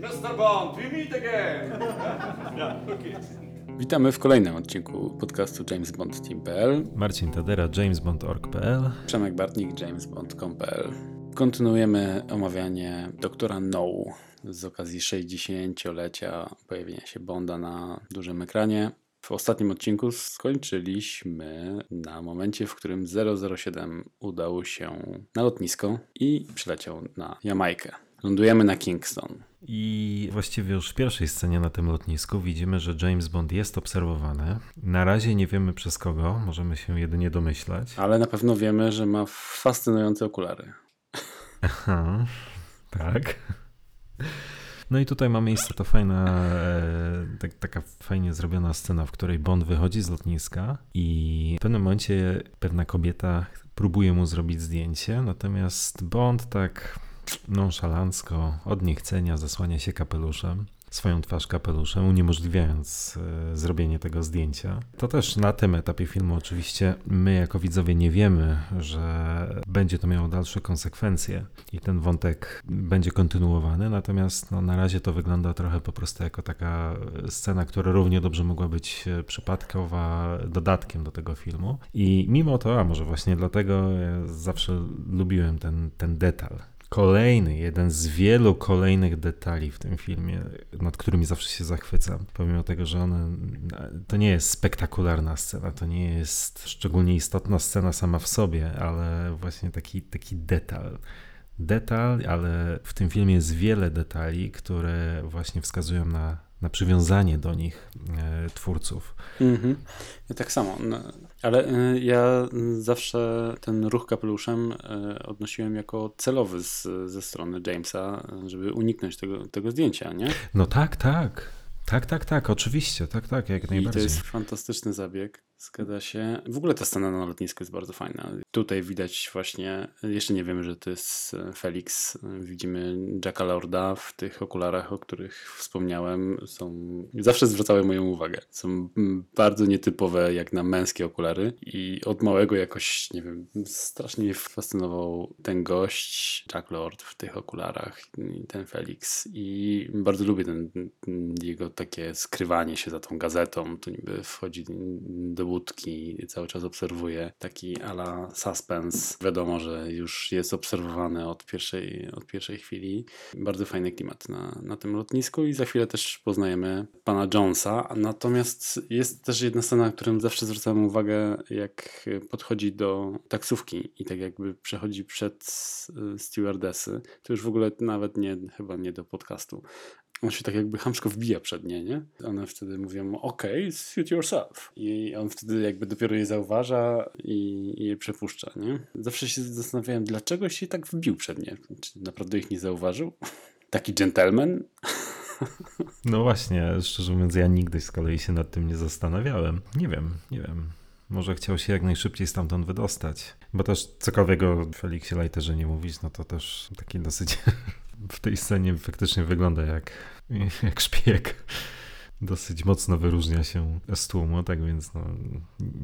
Mr. Bond, we meet again! yeah, okay. Witamy w kolejnym odcinku podcastu James Bond Team.pl. Marcin Tadera, jamesbond.org.pl Przemek Bartnik, jamesbond.com.pl. Kontynuujemy omawianie doktora No z okazji 60-lecia pojawienia się Bonda na dużym ekranie. W ostatnim odcinku skończyliśmy na momencie, w którym 007 udał się na lotnisko i przyleciał na Jamajkę. Lądujemy na Kingston. I właściwie już w pierwszej scenie na tym lotnisku widzimy, że James Bond jest obserwowany. Na razie nie wiemy przez kogo, możemy się jedynie domyślać. Ale na pewno wiemy, że ma fascynujące okulary. Aha, tak. No i tutaj ma miejsce to fajna, e, tak, taka fajnie zrobiona scena, w której Bond wychodzi z lotniska i w pewnym momencie pewna kobieta próbuje mu zrobić zdjęcie, natomiast Bond tak nonszalancko, od niechcenia zasłania się kapeluszem swoją twarz kapeluszem, uniemożliwiając e, zrobienie tego zdjęcia. To też na tym etapie filmu oczywiście my jako widzowie nie wiemy, że będzie to miało dalsze konsekwencje i ten wątek będzie kontynuowany, natomiast no, na razie to wygląda trochę po prostu jako taka scena, która równie dobrze mogła być przypadkowa dodatkiem do tego filmu. I mimo to, a może właśnie dlatego ja zawsze lubiłem ten, ten detal, kolejny, jeden z wielu kolejnych detali w tym filmie, nad którymi zawsze się zachwycam. Pomimo tego, że one, to nie jest spektakularna scena, to nie jest szczególnie istotna scena sama w sobie, ale właśnie taki, taki detal. Detal, ale w tym filmie jest wiele detali, które właśnie wskazują na, na przywiązanie do nich e, twórców. Mhm. Ja tak samo. No, ale y, ja zawsze ten ruch kapeluszem y, odnosiłem jako celowy z, ze strony Jamesa, żeby uniknąć tego, tego zdjęcia, nie? No tak, tak. Tak, tak, tak, oczywiście, tak, tak, jak najbardziej. I to jest fantastyczny zabieg. Zgadza się. W ogóle ta scena na lotnisku jest bardzo fajna. Tutaj widać właśnie, jeszcze nie wiemy, że to jest e, Felix. Widzimy Jacka Lorda w tych okularach, o których wspomniałem. Są, zawsze zwracały moją uwagę. Są bardzo nietypowe jak na męskie okulary i od małego jakoś, nie wiem, strasznie mnie fascynował ten gość, Jack Lord w tych okularach ten Felix i bardzo lubię ten, jego takie skrywanie się za tą gazetą. Tu niby wchodzi do łódki, cały czas obserwuje taki ala suspense. Wiadomo, że już jest obserwowany od pierwszej, od pierwszej chwili. Bardzo fajny klimat na, na tym lotnisku i za chwilę też poznajemy pana Jonesa. Natomiast jest też jedna scena, na którą zawsze zwracałem uwagę, jak podchodzi do taksówki i tak jakby przechodzi przed y, stewardesy. To już w ogóle nawet nie, chyba nie do podcastu on się tak jakby hamsko wbija przed nie, nie? One wtedy mówią, ok, suit yourself. I on wtedy jakby dopiero je zauważa i, i je przepuszcza, nie? Zawsze się zastanawiałem, dlaczego się tak wbił przed nie? Czy naprawdę ich nie zauważył? Taki gentleman? No właśnie, szczerze mówiąc, ja nigdy z kolei się nad tym nie zastanawiałem. Nie wiem, nie wiem. Może chciał się jak najszybciej stamtąd wydostać. Bo też cokolwiek o Felixie Leiterze nie mówić, no to też taki dosyć w tej scenie faktycznie wygląda jak, jak szpieg. Dosyć mocno wyróżnia się z tłumu, tak więc no,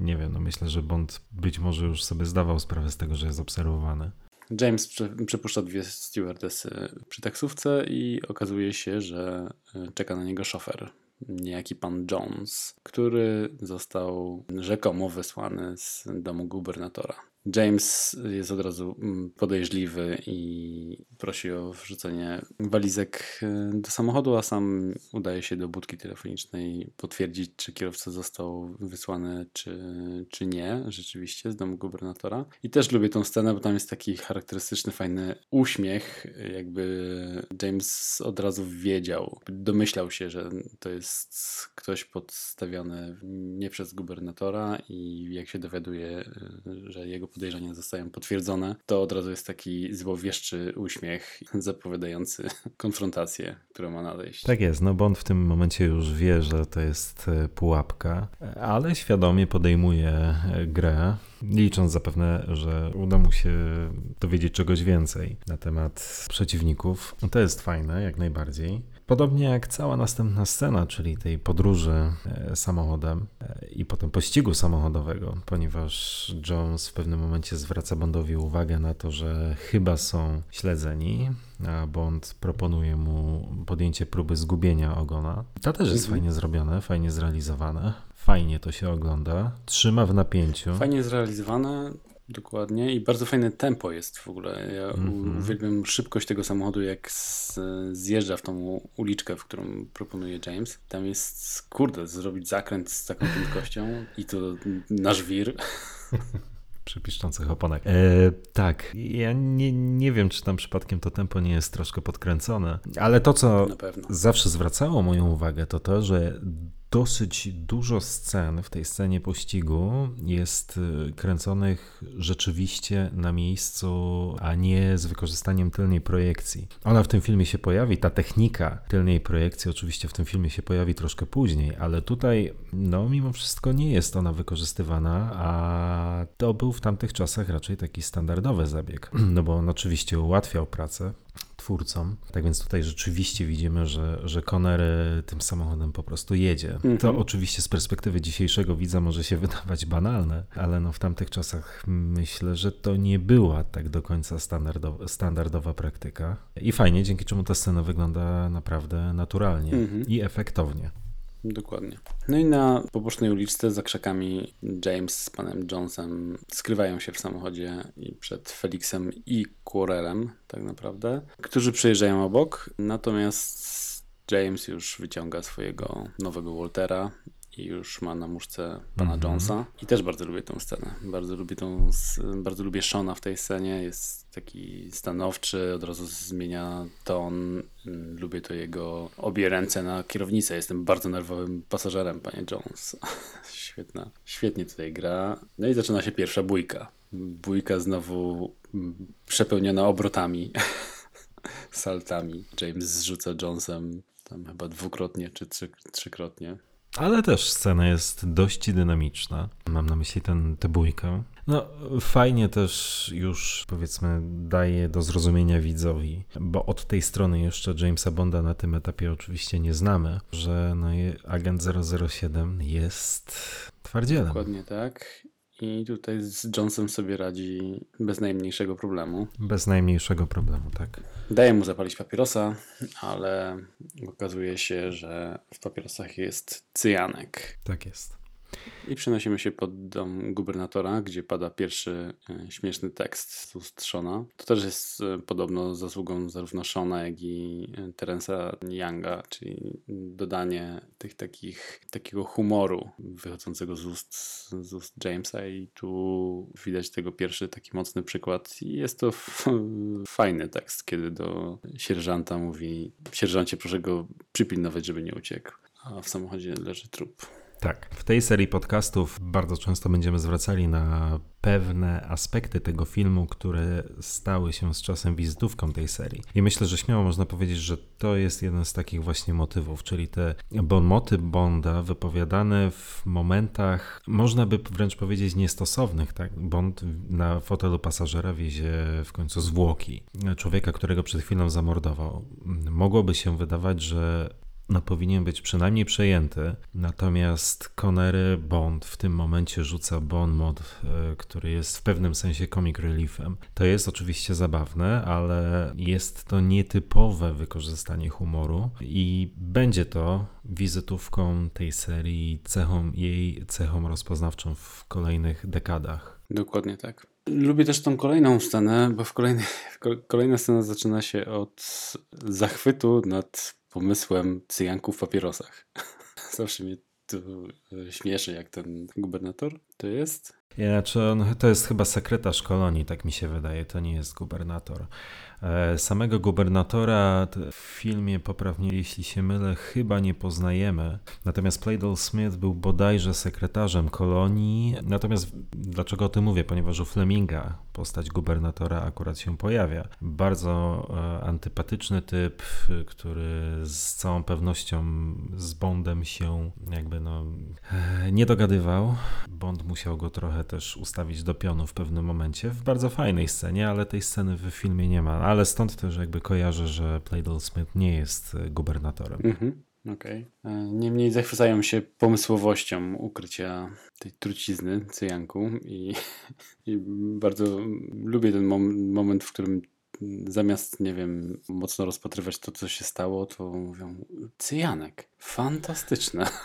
nie wiem, no myślę, że Bond być może już sobie zdawał sprawę z tego, że jest obserwowany. James przepuszcza dwie stewardessy przy taksówce i okazuje się, że e, czeka na niego szofer, niejaki pan Jones, który został rzekomo wysłany z domu gubernatora. James jest od razu mm, podejrzliwy i prosi o wrzucenie walizek e, do samochodu, a sam udaje się do budki telefonicznej potwierdzić, czy kierowca został wysłany, czy, czy nie, rzeczywiście, z domu gubernatora. I też lubię tą scenę, bo tam jest taki charakterystyczny, fajny uśmiech, jakby James od razu wiedział, domyślał się, że to jest ktoś podstawiony nie przez gubernatora i jak się dowiaduje, e, że jego podejrzenia zostają potwierdzone, to od razu jest taki złowieszczy uśmiech zapowiadający konfrontację, która ma nadejść. Tak jest, no Bond w tym momencie już wie, że to jest e, pułapka, ale świadomie podejmuje e, grę, licząc zapewne, że uda mu się dowiedzieć czegoś więcej na temat przeciwników. To jest fajne, jak najbardziej. Podobnie jak cała następna scena, czyli tej podróży e, samochodem e, i potem pościgu samochodowego, ponieważ Jones w pewnym momencie zwraca Bondowi uwagę na to, że chyba są śledzeni, a Bond proponuje mu podjęcie próby zgubienia ogona. To też jest Mhm. fajnie zrobione, fajnie zrealizowane. Fajnie to się ogląda. Trzyma w napięciu. Fajnie zrealizowane, dokładnie i bardzo fajne tempo jest w ogóle. Ja u- Mhm. uwielbiam szybkość tego samochodu, jak zjeżdża w tą uliczkę, w którą proponuje James. Tam jest, kurde, zrobić zakręt z taką prędkością i to na żwir. przy piszczących oponach. E, tak, ja nie, nie wiem, czy tam przypadkiem to tempo nie jest troszkę podkręcone, ale to, co zawsze zwracało moją uwagę, to to, że dosyć dużo scen w tej scenie pościgu jest y, kręconych rzeczywiście na miejscu, a nie z wykorzystaniem tylnej projekcji. Ona w tym filmie się pojawi, ta technika tylnej projekcji oczywiście w tym filmie się pojawi troszkę później, ale tutaj no mimo wszystko nie jest ona wykorzystywana, a to był w tamtych czasach raczej taki standardowy zabieg, no bo on oczywiście ułatwiał pracę twórcom. Tak więc tutaj rzeczywiście widzimy, że, że Connery tym samochodem po prostu jedzie. Mhm. To oczywiście z perspektywy dzisiejszego widza może się wydawać banalne, ale no w tamtych czasach myślę, że to nie była tak do końca standardowa, standardowa praktyka. I fajnie, dzięki czemu ta scena wygląda naprawdę naturalnie Mhm. i efektownie. Dokładnie. No i na pobocznej uliczce za krzakami James z panem Jonesem skrywają się w samochodzie i przed Felixem i Quarrelem tak naprawdę, którzy przejeżdżają obok, natomiast James już wyciąga swojego nowego Waltera i już ma na muszce pana Mhm. Jonesa. I też bardzo lubię tę scenę. Bardzo lubię tą, bardzo lubię Shona w tej scenie. Jest taki stanowczy, od razu zmienia ton. Mm, Lubię to jego obie ręce na kierownicę. Jestem bardzo nerwowym pasażerem, panie Jones. Świetna. Świetnie tutaj gra. No i zaczyna się pierwsza bójka. Bójka znowu mm, przepełniona obrotami, saltami. James zrzuca Jonesem tam chyba dwukrotnie czy trzy, trzykrotnie. Ale też scena jest dość dynamiczna. Mam na myśli ten, tę bójkę. No, fajnie też już powiedzmy daje do zrozumienia widzowi, bo od tej strony jeszcze Jamesa Bonda na tym etapie oczywiście nie znamy, że no, agent 007 jest twardzielem. Dokładnie tak. I tutaj z Jonesem sobie radzi bez najmniejszego problemu. Bez najmniejszego problemu, tak. Daje mu zapalić papierosa, ale okazuje się, że w papierosach jest cyjanek. Tak jest. I przenosimy się pod dom gubernatora, gdzie pada pierwszy e, śmieszny tekst z ust Shona. To też jest e, podobno zasługą zarówno Shona, jak i e, Terensa Younga, czyli dodanie tych takich, takiego humoru wychodzącego z ust, z ust Jamesa i tu widać tego pierwszy taki mocny przykład i jest to fajny tekst, kiedy do sierżanta mówi sierżancie proszę go przypilnować, żeby nie uciekł, a w samochodzie leży trup. Tak. W tej serii podcastów bardzo często będziemy zwracali na pewne aspekty tego filmu, które stały się z czasem wizytówką tej serii. I myślę, że śmiało można powiedzieć, że to jest jeden z takich właśnie motywów, czyli te bonmoty Bonda wypowiadane w momentach, można by wręcz powiedzieć niestosownych. Tak? Bond na fotelu pasażera wiezie w końcu zwłoki człowieka, którego przed chwilą zamordował. Mogłoby się wydawać, że no, powinien być przynajmniej przejęty. Natomiast Connery Bond w tym momencie rzuca Bond mod, e, który jest w pewnym sensie comic reliefem. To jest oczywiście zabawne, ale jest to nietypowe wykorzystanie humoru i będzie to wizytówką tej serii, cechą jej cechą rozpoznawczą w kolejnych dekadach. Dokładnie tak. Lubię też tą kolejną scenę, bo w kolejnej, kolejna scena zaczyna się od zachwytu nad pomysłem cyjanków w papierosach. Zawsze mnie to e, śmieszy, jak ten gubernator to jest. Znaczy, on, to jest chyba sekretarz kolonii, tak mi się wydaje, to nie jest gubernator. E, Samego gubernatora w filmie, poprawnie jeśli się mylę, chyba nie poznajemy. Natomiast Playdell Smith był bodajże sekretarzem kolonii. Natomiast dlaczego o tym mówię? Ponieważ u Fleminga postać gubernatora akurat się pojawia. Bardzo e, antypatyczny typ, który z całą pewnością z Bondem się jakby no e, nie dogadywał. Bond musiał go trochę też ustawić do pionu w pewnym momencie, w bardzo fajnej scenie, ale tej sceny w filmie nie ma. Ale stąd też jakby kojarzę, że Playdell Smith nie jest gubernatorem. Mhm. Okej. Okay. Niemniej zachwycają się pomysłowością ukrycia tej trucizny, cyjanku i, i bardzo lubię ten mom moment, w którym zamiast, nie wiem, mocno rozpatrywać to, co się stało, to mówią, cyjanek, fantastyczne.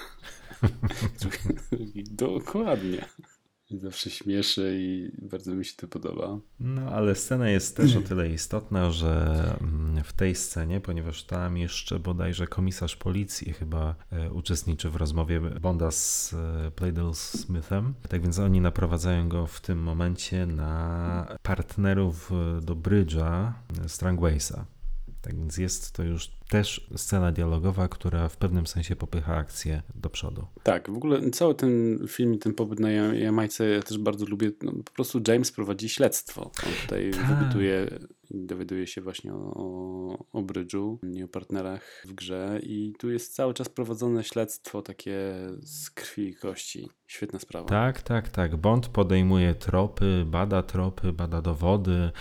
Dokładnie zawsze śmieszy i bardzo mi się to podoba. No, ale scena jest też o tyle istotna, że mm, w tej scenie, ponieważ tam jeszcze bodajże komisarz policji chyba e, uczestniczy w rozmowie Bonda z e, Playdell Smithem, tak więc oni naprowadzają go w tym momencie na partnerów e, do Bridge'a Strangwaysa. Tak więc jest to już też scena dialogowa, która w pewnym sensie popycha akcję do przodu. Tak, w ogóle cały ten film i ten pobyt na Jamajce ja też bardzo lubię. No, po prostu James prowadzi śledztwo. On tutaj tak. wybuduje dowiaduje się właśnie o, o Brydżu i o partnerach w grze i tu jest cały czas prowadzone śledztwo takie z krwi i kości. Świetna sprawa. Tak, tak, tak. Bond podejmuje tropy, bada tropy, bada dowody.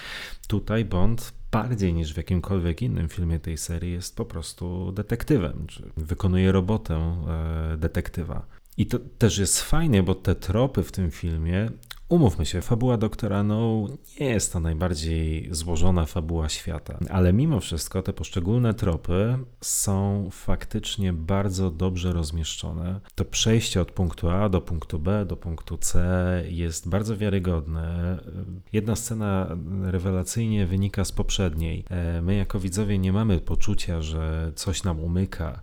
Tutaj Bond bardziej niż w jakimkolwiek innym filmie tej serii jest po prostu detektywem, czy wykonuje robotę e, detektywa. I to też jest fajnie, bo te tropy w tym filmie Umówmy się, fabuła doktora No nie jest to najbardziej złożona fabuła świata, ale mimo wszystko te poszczególne tropy są faktycznie bardzo dobrze rozmieszczone. To przejście od punktu A do punktu B do punktu C jest bardzo wiarygodne. Jedna scena rewelacyjnie wynika z poprzedniej. E, my jako widzowie nie mamy poczucia, że coś nam umyka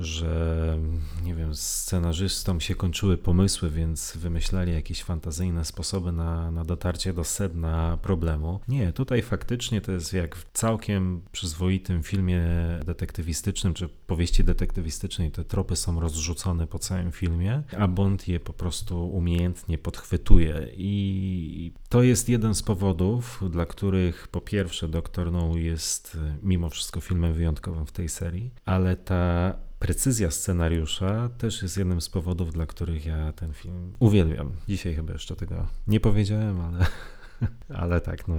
że nie wiem, scenarzystom się kończyły pomysły, więc wymyślali jakieś fantazyjne sposoby na, na dotarcie do sedna problemu. Nie, tutaj faktycznie to jest jak w całkiem przyzwoitym filmie detektywistycznym, czy powieści detektywistycznej, te tropy są rozrzucone po całym filmie, a Bond je po prostu umiejętnie podchwytuje i to jest jeden z powodów, dla których po pierwsze Doktor No jest mimo wszystko filmem wyjątkowym w tej serii, ale ta precyzja scenariusza też jest jednym z powodów, dla których ja ten film uwielbiam. Dzisiaj chyba jeszcze tego nie powiedziałem, ale, ale tak, no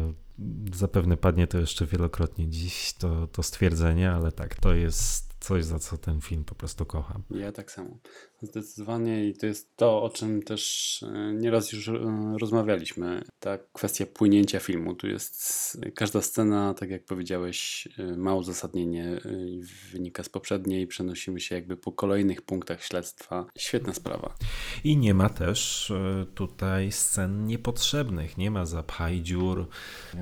zapewne padnie to jeszcze wielokrotnie dziś, to, to stwierdzenie, ale tak, to jest coś, za co ten film po prostu kocham. Ja tak samo. Zdecydowanie i to jest to, o czym też e, nieraz już e, rozmawialiśmy. Ta kwestia płynięcia filmu. Tu jest każda scena, tak jak powiedziałeś, e, ma uzasadnienie i wynika z poprzedniej. Przenosimy się jakby po kolejnych punktach śledztwa. Świetna sprawa. I nie ma też tutaj scen niepotrzebnych. Nie ma zapchaj dziur,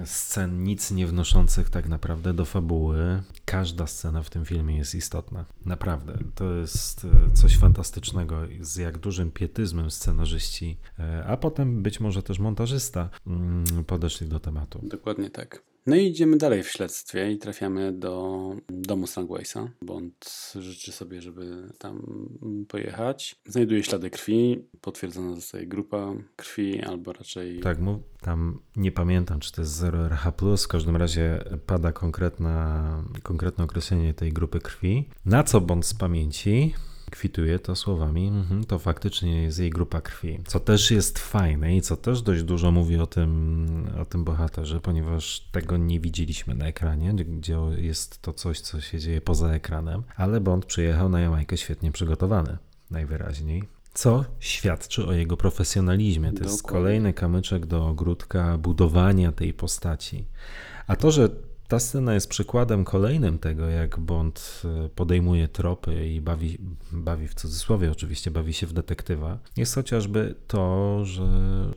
scen nic nie wnoszących tak naprawdę do fabuły. Każda scena w tym filmie jest istotna. Naprawdę. To jest coś fantastycznego z jak dużym pietyzmem scenarzyści, e, a potem być może też montażysta mm, podeszli do tematu. Dokładnie tak. No i idziemy dalej w śledztwie i trafiamy do domu Strangwaysa. Bond życzy sobie, żeby tam pojechać. Znajduje ślady krwi, potwierdzona zostaje grupa krwi, albo raczej... Tak, mów, tam nie pamiętam, czy to jest 0RH+, w każdym razie pada konkretna, konkretne określenie tej grupy krwi. Na co Bond z pamięci kwituje to słowami, mm-hmm, to faktycznie jest jej grupa krwi. Co też jest fajne i co też dość dużo mówi o tym, o tym bohaterze, ponieważ tego nie widzieliśmy na ekranie, gdzie jest to coś, co się dzieje poza ekranem, ale Bond przyjechał na Jamajkę świetnie przygotowany, najwyraźniej co świadczy o jego profesjonalizmie. To jest kolejny kamyczek do ogródka budowania tej postaci. A to, że ta scena jest przykładem kolejnym tego, jak Bond e, podejmuje tropy i bawi, bawi w cudzysłowie oczywiście, bawi się w detektywa. Jest chociażby to, że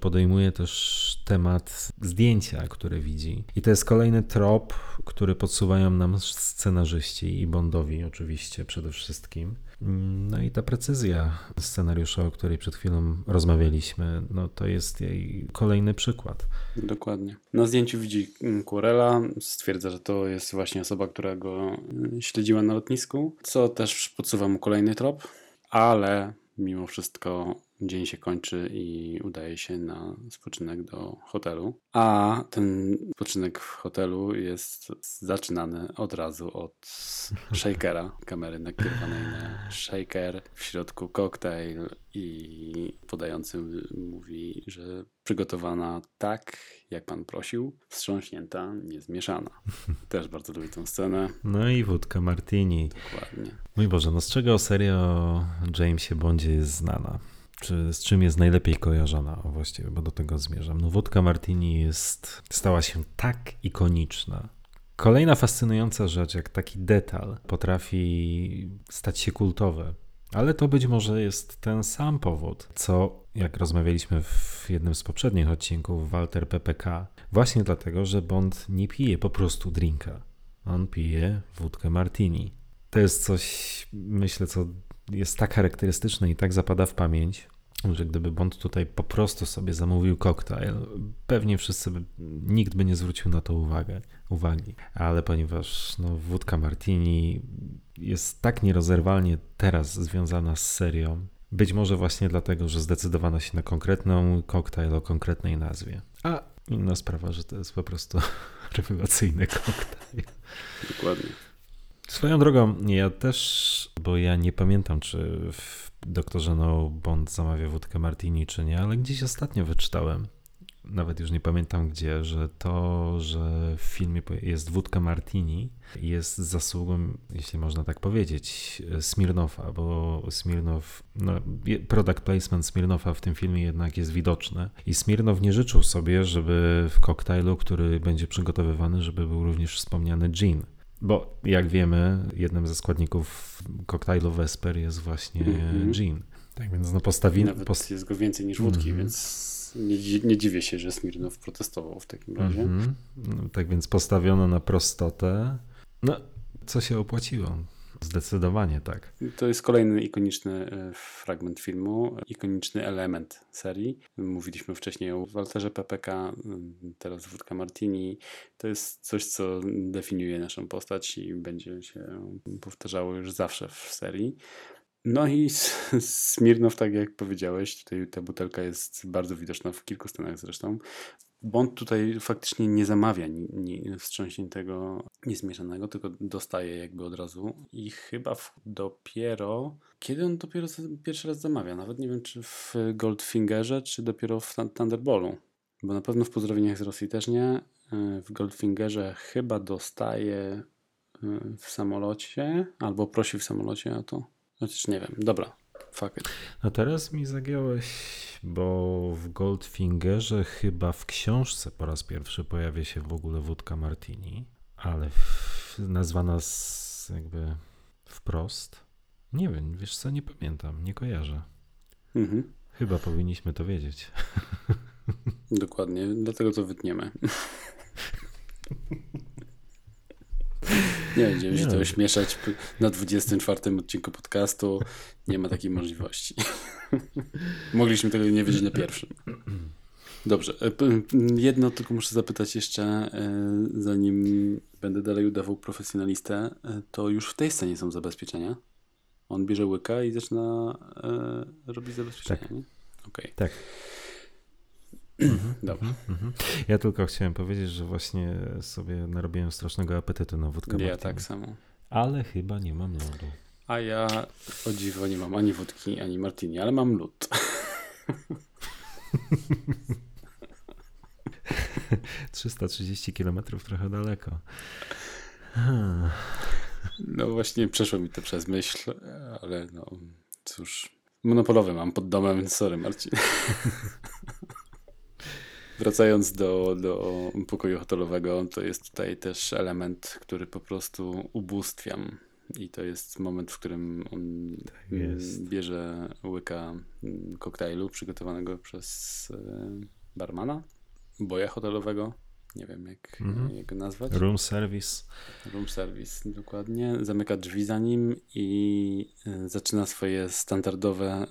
podejmuje też temat zdjęcia, które widzi. I to jest kolejny trop, który podsuwają nam scenarzyści i Bondowi oczywiście przede wszystkim. No i ta precyzja scenariusza, o której przed chwilą rozmawialiśmy, no to jest jej kolejny przykład. Dokładnie. Na zdjęciu widzi Kurela, stwierdza, że to jest właśnie osoba, która go y, śledziła na lotnisku, co też podsuwa mu kolejny trop, ale mimo wszystko dzień się kończy i udaje się na spoczynek do hotelu. A ten spoczynek w hotelu jest zaczynany od razu od shakera, kamery nakierowanej na shaker, w środku koktajl i podający mówi, że przygotowana tak, jak pan prosił, wstrząśnięta, niezmieszana. Też bardzo lubię tę scenę. No i wódka martini. Dokładnie. Mój Boże, no z czego seria o Jamesie Bondzie jest znana? Czy z czym jest najlepiej kojarzona? Właściwie, bo do tego zmierzam. No wódka martini jest, stała się tak ikoniczna. Kolejna fascynująca rzecz, jak taki detal potrafi stać się kultowy. Ale to być może jest ten sam powód, co jak rozmawialiśmy w jednym z poprzednich odcinków Walter PPK, właśnie dlatego, że Bond nie pije po prostu drinka. On pije wódkę martini. To jest coś, myślę, co jest tak charakterystyczne i tak zapada w pamięć, że gdyby Bond tutaj po prostu sobie zamówił koktajl, pewnie wszyscy, by, nikt by nie zwrócił na to uwagę, uwagi. Ale ponieważ no, wódka martini jest tak nierozerwalnie teraz związana z serią, być może właśnie dlatego, że zdecydowano się na konkretną koktajl o konkretnej nazwie. A inna sprawa, że to jest po prostu rewelacyjny koktajl. Dokładnie. Swoją drogą, ja też, bo ja nie pamiętam, czy w Doktorze No Bond zamawia wódkę martini, czy nie, ale gdzieś ostatnio wyczytałem, nawet już nie pamiętam gdzie, że to, że w filmie jest wódka martini, jest zasługą, jeśli można tak powiedzieć, Smirnowa, bo Smirnow, no, product placement Smirnowa w tym filmie jednak jest widoczny i Smirnow nie życzył sobie, żeby w koktajlu, który będzie przygotowywany, żeby był również wspomniany gin. Bo jak wiemy, jednym ze składników koktajlu Vesper jest właśnie mm-hmm. gin. Tak więc no postawi... Nawet post... jest go więcej niż wódki, mm-hmm. więc nie, nie, dziwię się, że Smirnow protestował w takim razie. Mm-hmm. No, tak więc postawiono na prostotę. No, co się opłaciło? Zdecydowanie tak. To jest kolejny ikoniczny e, fragment filmu, ikoniczny element serii. Mówiliśmy wcześniej o Walterze PPK, teraz Wódka Martini. To jest coś, co definiuje naszą postać i będzie się powtarzało już zawsze w serii. No i Smirnow, tak jak powiedziałeś, tutaj ta butelka jest bardzo widoczna w kilku scenach zresztą. Bond tutaj faktycznie nie zamawia ni, ni wstrząśniętego, niezmieszanego, tylko dostaje jakby od razu. I chyba w, dopiero, kiedy on dopiero pierwszy raz zamawia, nawet nie wiem czy w Goldfingerze, czy dopiero w Thunderballu, bo na pewno w Pozdrowieniach z Rosji też nie, e, w Goldfingerze chyba dostaje e, w samolocie, albo prosi w samolocie o to, chociaż nie wiem, dobra, fuck it. A teraz mi zagiąłeś, bo w Goldfingerze chyba w książce po raz pierwszy pojawia się w ogóle wódka martini, ale w, nazwana z, jakby wprost. Nie wiem, wiesz co, nie pamiętam, nie kojarzę. Mhm. Chyba powinniśmy to wiedzieć. Dokładnie, dlatego to wytniemy. Nie będziemy się to ośmieszać na 24 odcinku podcastu. Nie ma takiej możliwości. Mogliśmy tego nie wiedzieć na pierwszym. Dobrze. E, jedno tylko muszę zapytać jeszcze, e, zanim będę dalej udawał profesjonalistę, e, to już w tej scenie są zabezpieczenia? On bierze łyka i zaczyna robić zabezpieczenia, tak. nie? Okay. Tak. Mhm, Dobrze. Mhm, mhm. Ja tylko chciałem powiedzieć, że właśnie sobie narobiłem strasznego apetytu na wódkę Ja Martini. tak samo. Ale chyba nie mam lodu. A ja o dziwo nie mam ani wódki, ani martini, ale mam lód. Trzysta trzydzieści kilometrów trochę daleko. No właśnie przeszło mi to przez myśl, ale no cóż. Monopolowy mam pod domem, sorry Marcin. Wracając do, do pokoju hotelowego, to jest tutaj też element, który po prostu ubóstwiam. I to jest moment, w którym on tak bierze łyka koktajlu przygotowanego przez e, barmana, boja hotelowego. Nie wiem, jak, mhm. jak go nazwać. Room service. Room service, dokładnie. Zamyka drzwi za nim i e, zaczyna swoje standardowe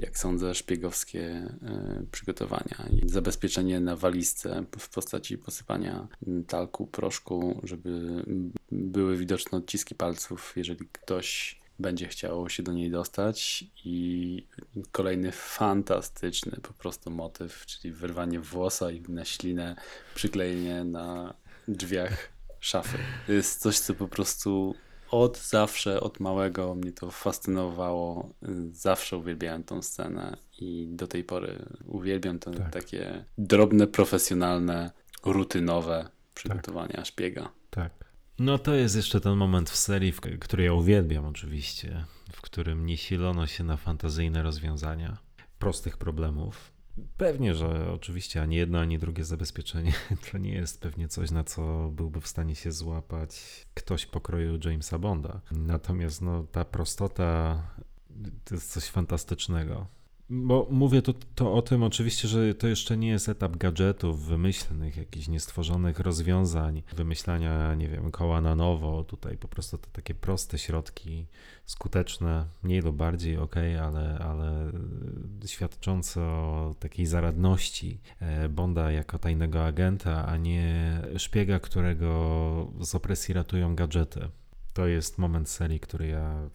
jak sądzę, szpiegowskie e, przygotowania i zabezpieczenie na walizce w postaci posypania talku, proszku, żeby były widoczne odciski palców, jeżeli ktoś będzie chciało się do niej dostać i kolejny fantastyczny po prostu motyw, czyli wyrwanie włosa i na ślinę, przyklejenie na drzwiach szafy. To jest coś, co po prostu od zawsze, od małego mnie to fascynowało. Zawsze uwielbiałem tą scenę i do tej pory uwielbiam to Tak. takie drobne, profesjonalne, rutynowe przygotowania szpiega. Tak. No to jest jeszcze ten moment w serii, w który ja uwielbiam oczywiście, w którym nie silono się na fantazyjne rozwiązania prostych problemów. Pewnie, że oczywiście ani jedno, ani drugie zabezpieczenie to nie jest pewnie coś, na co byłby w stanie się złapać ktoś pokroju Jamesa Bonda. Natomiast no, ta prostota to jest coś fantastycznego. Bo mówię to, to o tym oczywiście, że to jeszcze nie jest etap gadżetów wymyślnych, jakichś niestworzonych rozwiązań, wymyślania, nie wiem, koła na nowo. Tutaj po prostu te takie proste środki, skuteczne, mniej lub bardziej, ok, ale, ale świadczące o takiej zaradności e, Bonda jako tajnego agenta, a nie szpiega, którego z opresji ratują gadżety. To jest moment serii, który ja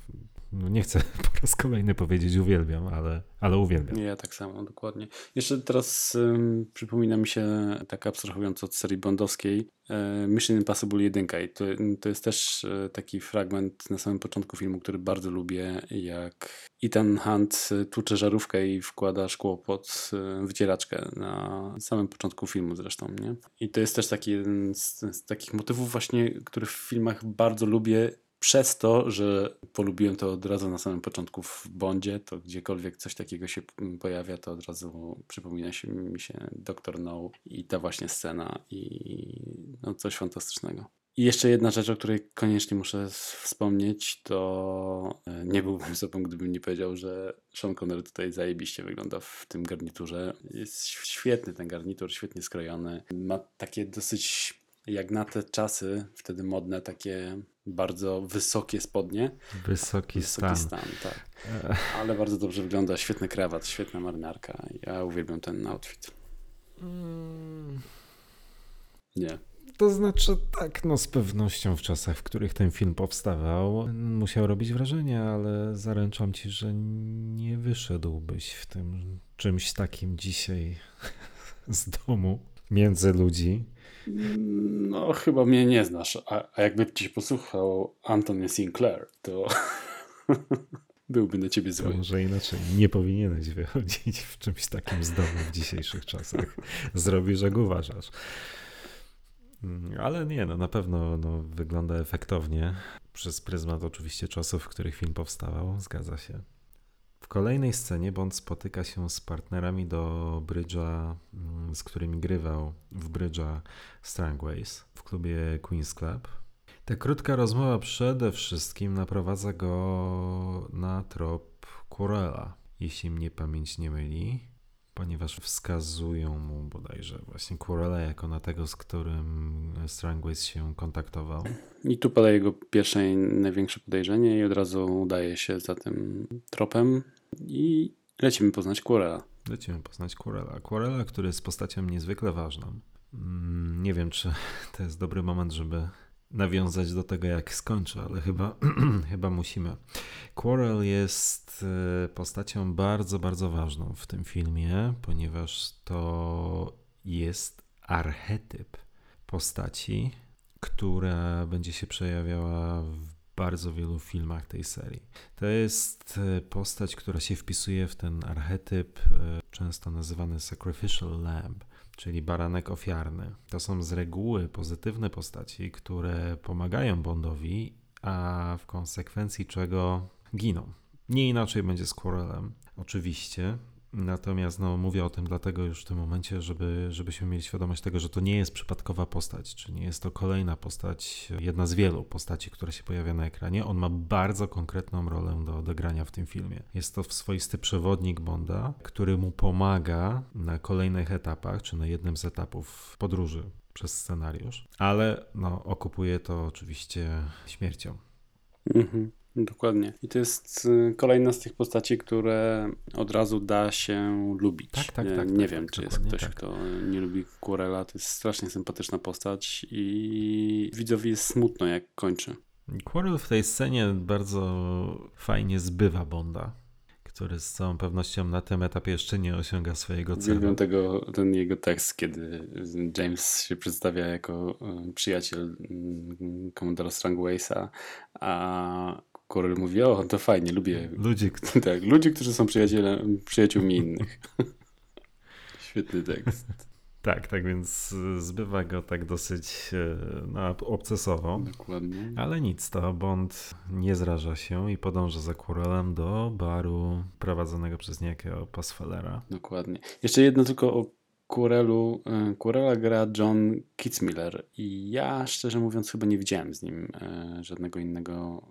no nie chcę po raz kolejny powiedzieć uwielbiam, ale, ale uwielbiam. Ja tak samo, dokładnie. Jeszcze teraz ym, przypomina mi się, tak abstrahując od serii bondowskiej, y, Mission Impossible 1 i to, to jest też y, taki fragment na samym początku filmu, który bardzo lubię, jak Ethan Hunt y, tłucze żarówkę i wkłada szkło pod wycieraczkę na samym początku filmu zresztą, nie? I to jest też taki jeden z, z takich motywów właśnie, który w filmach bardzo lubię przez to, że polubiłem to od razu na samym początku w Bondzie, to gdziekolwiek coś takiego się pojawia, to od razu przypomina się mi się Dr. No i ta właśnie scena i no coś fantastycznego. I jeszcze jedna rzecz, o której koniecznie muszę wspomnieć, to e, nie byłbym sobą, gdybym nie powiedział, że Sean Connery tutaj zajebiście wygląda w tym garniturze. Jest świetny ten garnitur, świetnie skrojony. Ma takie dosyć jak na te czasy, wtedy modne, takie bardzo wysokie spodnie. Wysoki, Wysoki stan. stan, tak. Ale bardzo dobrze wygląda, świetny krawat, świetna marynarka. Ja uwielbiam ten outfit. Mm, Nie. To znaczy tak, no z pewnością w czasach, w których ten film powstawał, musiał robić wrażenie, ale zaręczam ci, że nie wyszedłbyś w tym czymś takim dzisiaj z domu między ludzi. No, chyba mnie nie znasz. A, a jakby ci posłuchał Anthony Sinclair, to byłby na ciebie To zły. może inaczej, nie powinieneś wychodzić w czymś takim z domu w dzisiejszych czasach. Zrobisz, jak uważasz. Ale nie, no na pewno no, wygląda efektownie. Przez pryzmat oczywiście czasów, w których film powstawał, zgadza się. Kolejnej scenie Bond spotyka się z partnerami do brydża, mm, z którymi grywał w brydża Strangways w klubie Queen's Club. Ta krótka rozmowa przede wszystkim naprowadza go na trop Querela, jeśli mnie pamięć nie myli, ponieważ wskazują mu bodajże właśnie Querela jako na tego, z którym Strangways się kontaktował. I tu pada jego pierwsze największe podejrzenie i od razu udaje się za tym tropem i lecimy poznać Querela. Lecimy poznać Querela. Querela, który jest postacią niezwykle ważną. Mm, Nie wiem, czy to jest dobry moment, żeby nawiązać do tego, jak skończę, ale chyba, chyba musimy. Quarrel jest e, postacią bardzo, bardzo ważną w tym filmie, ponieważ to jest archetyp postaci, która będzie się przejawiała w bardzo wielu filmach tej serii. To jest e, postać, która się wpisuje w ten archetyp, e, często nazywany sacrificial lamb, czyli baranek ofiarny. To są z reguły pozytywne postaci, które pomagają Bondowi, a w konsekwencji czego giną. Nie inaczej będzie z Quarrelem, oczywiście. Natomiast no, mówię o tym dlatego już w tym momencie, żeby, żebyśmy mieli świadomość tego, że to nie jest przypadkowa postać, czy nie jest to kolejna postać, jedna z wielu postaci, która się pojawia na ekranie. On ma bardzo konkretną rolę do odegrania w tym filmie. Jest to swoisty przewodnik Bonda, który mu pomaga na kolejnych etapach, czy na jednym z etapów podróży przez scenariusz, ale no, okupuje to oczywiście śmiercią. Mhm, dokładnie. I to jest y, kolejna z tych postaci, które od razu da się lubić. Tak, tak, nie, tak, Nie tak, wiem, tak, czy jest ktoś, tak. kto nie lubi Querela. To jest strasznie sympatyczna postać i widzowi jest smutno, jak kończy. Quarrel w tej scenie bardzo fajnie zbywa Bonda, który z całą pewnością na tym etapie jeszcze nie osiąga swojego celu. Uwielbiam tego, ten jego tekst, kiedy James się przedstawia jako e, przyjaciel mm, komandora Strangwaysa, a Quarrel mówi, o to fajnie, lubię Ludzi, tak, ludzi, którzy są przyjaciółmi innych. Świetny tekst. Tak, tak więc zbywa go tak dosyć e, no, obcesowo. Dokładnie. Ale nic, to Bond nie zraża się i podąża za Kurelem do baru prowadzonego przez niejakiego Pasfellera. Dokładnie. Jeszcze jedno tylko o Kurelu. Kurela gra John Kitzmiller i ja szczerze mówiąc chyba nie widziałem z nim e, żadnego innego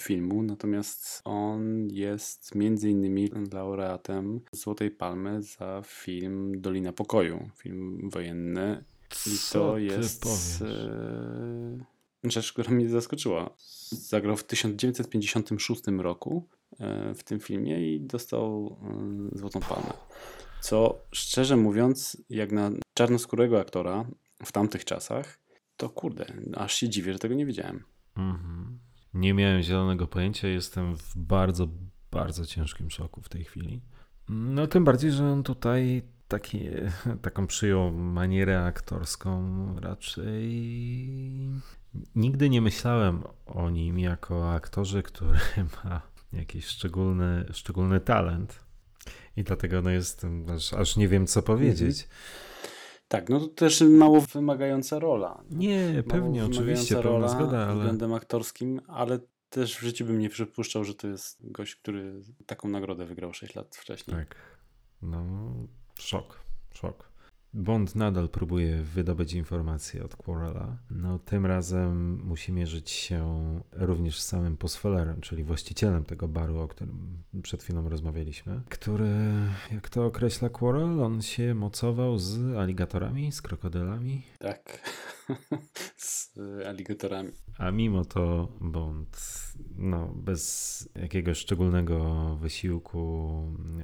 filmu, natomiast on jest między innymi laureatem Złotej Palmy za film Dolina Pokoju, film wojenny. I Co to ty jest powiesz? e, rzecz, która mnie zaskoczyła. Zagrał w 1956 roku e, w tym filmie i dostał e, Złotą Palmę. Co szczerze mówiąc, jak na czarnoskórego aktora w tamtych czasach, to kurde, aż się dziwię, że tego nie wiedziałem. Mhm. Nie miałem zielonego pojęcia, jestem w bardzo, bardzo ciężkim szoku w tej chwili. No tym bardziej, że on tutaj taki, taką przyjął manierę aktorską raczej. Nigdy nie myślałem o nim jako aktorze, który ma jakiś szczególny, szczególny talent. I dlatego no jestem, aż, aż nie wiem co powiedzieć. Tak, no to też mało wymagająca rola. Nie, Mało pewnie, oczywiście, pełna rola zgoda, pod ale względem aktorskim, ale też w życiu bym nie przypuszczał, że to jest gość, który taką nagrodę wygrał 6 lat wcześniej. tak. No, szok, szok. Bond nadal próbuje wydobyć informacje od Quarrela. No, tym razem musi mierzyć się również z samym Posfelerem, czyli właścicielem tego baru, o którym przed chwilą rozmawialiśmy, który, jak to określa Quarrel, on się mocował z aligatorami, z krokodylami, Tak. Z aligatorami. A mimo to Bond, no, bez jakiegoś szczególnego wysiłku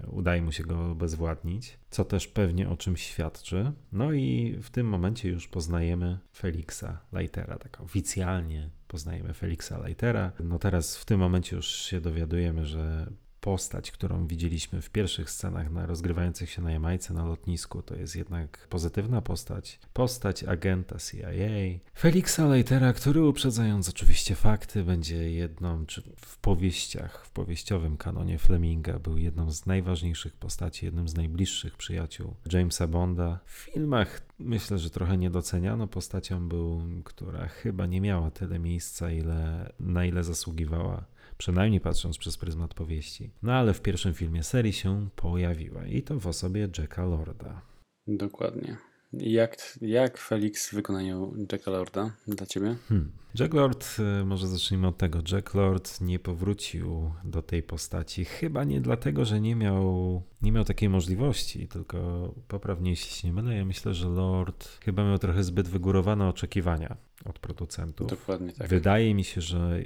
udaje mu się go obezwładnić, co też pewnie o czymś świadczy. No i w tym momencie już poznajemy Felixa Leitera, tak oficjalnie poznajemy Felixa Leitera. No teraz w tym momencie już się dowiadujemy, że postać, którą widzieliśmy w pierwszych scenach na rozgrywających się na Jamajce na lotnisku, to jest jednak pozytywna postać. Postać agenta CIA, Felixa Leitera, który uprzedzając oczywiście fakty, będzie jedną, czy w powieściach, w powieściowym kanonie Fleminga był jedną z najważniejszych postaci, jednym z najbliższych przyjaciół Jamesa Bonda. W filmach myślę, że trochę niedoceniano postacią był, która chyba nie miała tyle miejsca, ile, na ile zasługiwała przynajmniej patrząc przez pryzmat powieści. No ale w pierwszym filmie serii się pojawiła i to w osobie Jacka Lorda. Dokładnie. Jak, jak Felix w wykonaniu Jacka Lorda dla ciebie? Hmm. Jack Lord, y, może zacznijmy od tego. Jack Lord nie powrócił do tej postaci, chyba nie dlatego, że nie miał, nie miał takiej możliwości, tylko poprawnie, jeśli się nie mylę, ja myślę, że Lord chyba miał trochę zbyt wygórowane oczekiwania od producentów. Dokładnie tak. Wydaje mi się, że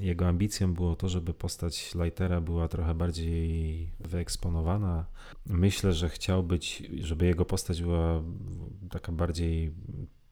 jego ambicją było to, żeby postać Lightera była trochę bardziej wyeksponowana. Myślę, że chciał być, żeby jego postać była taka bardziej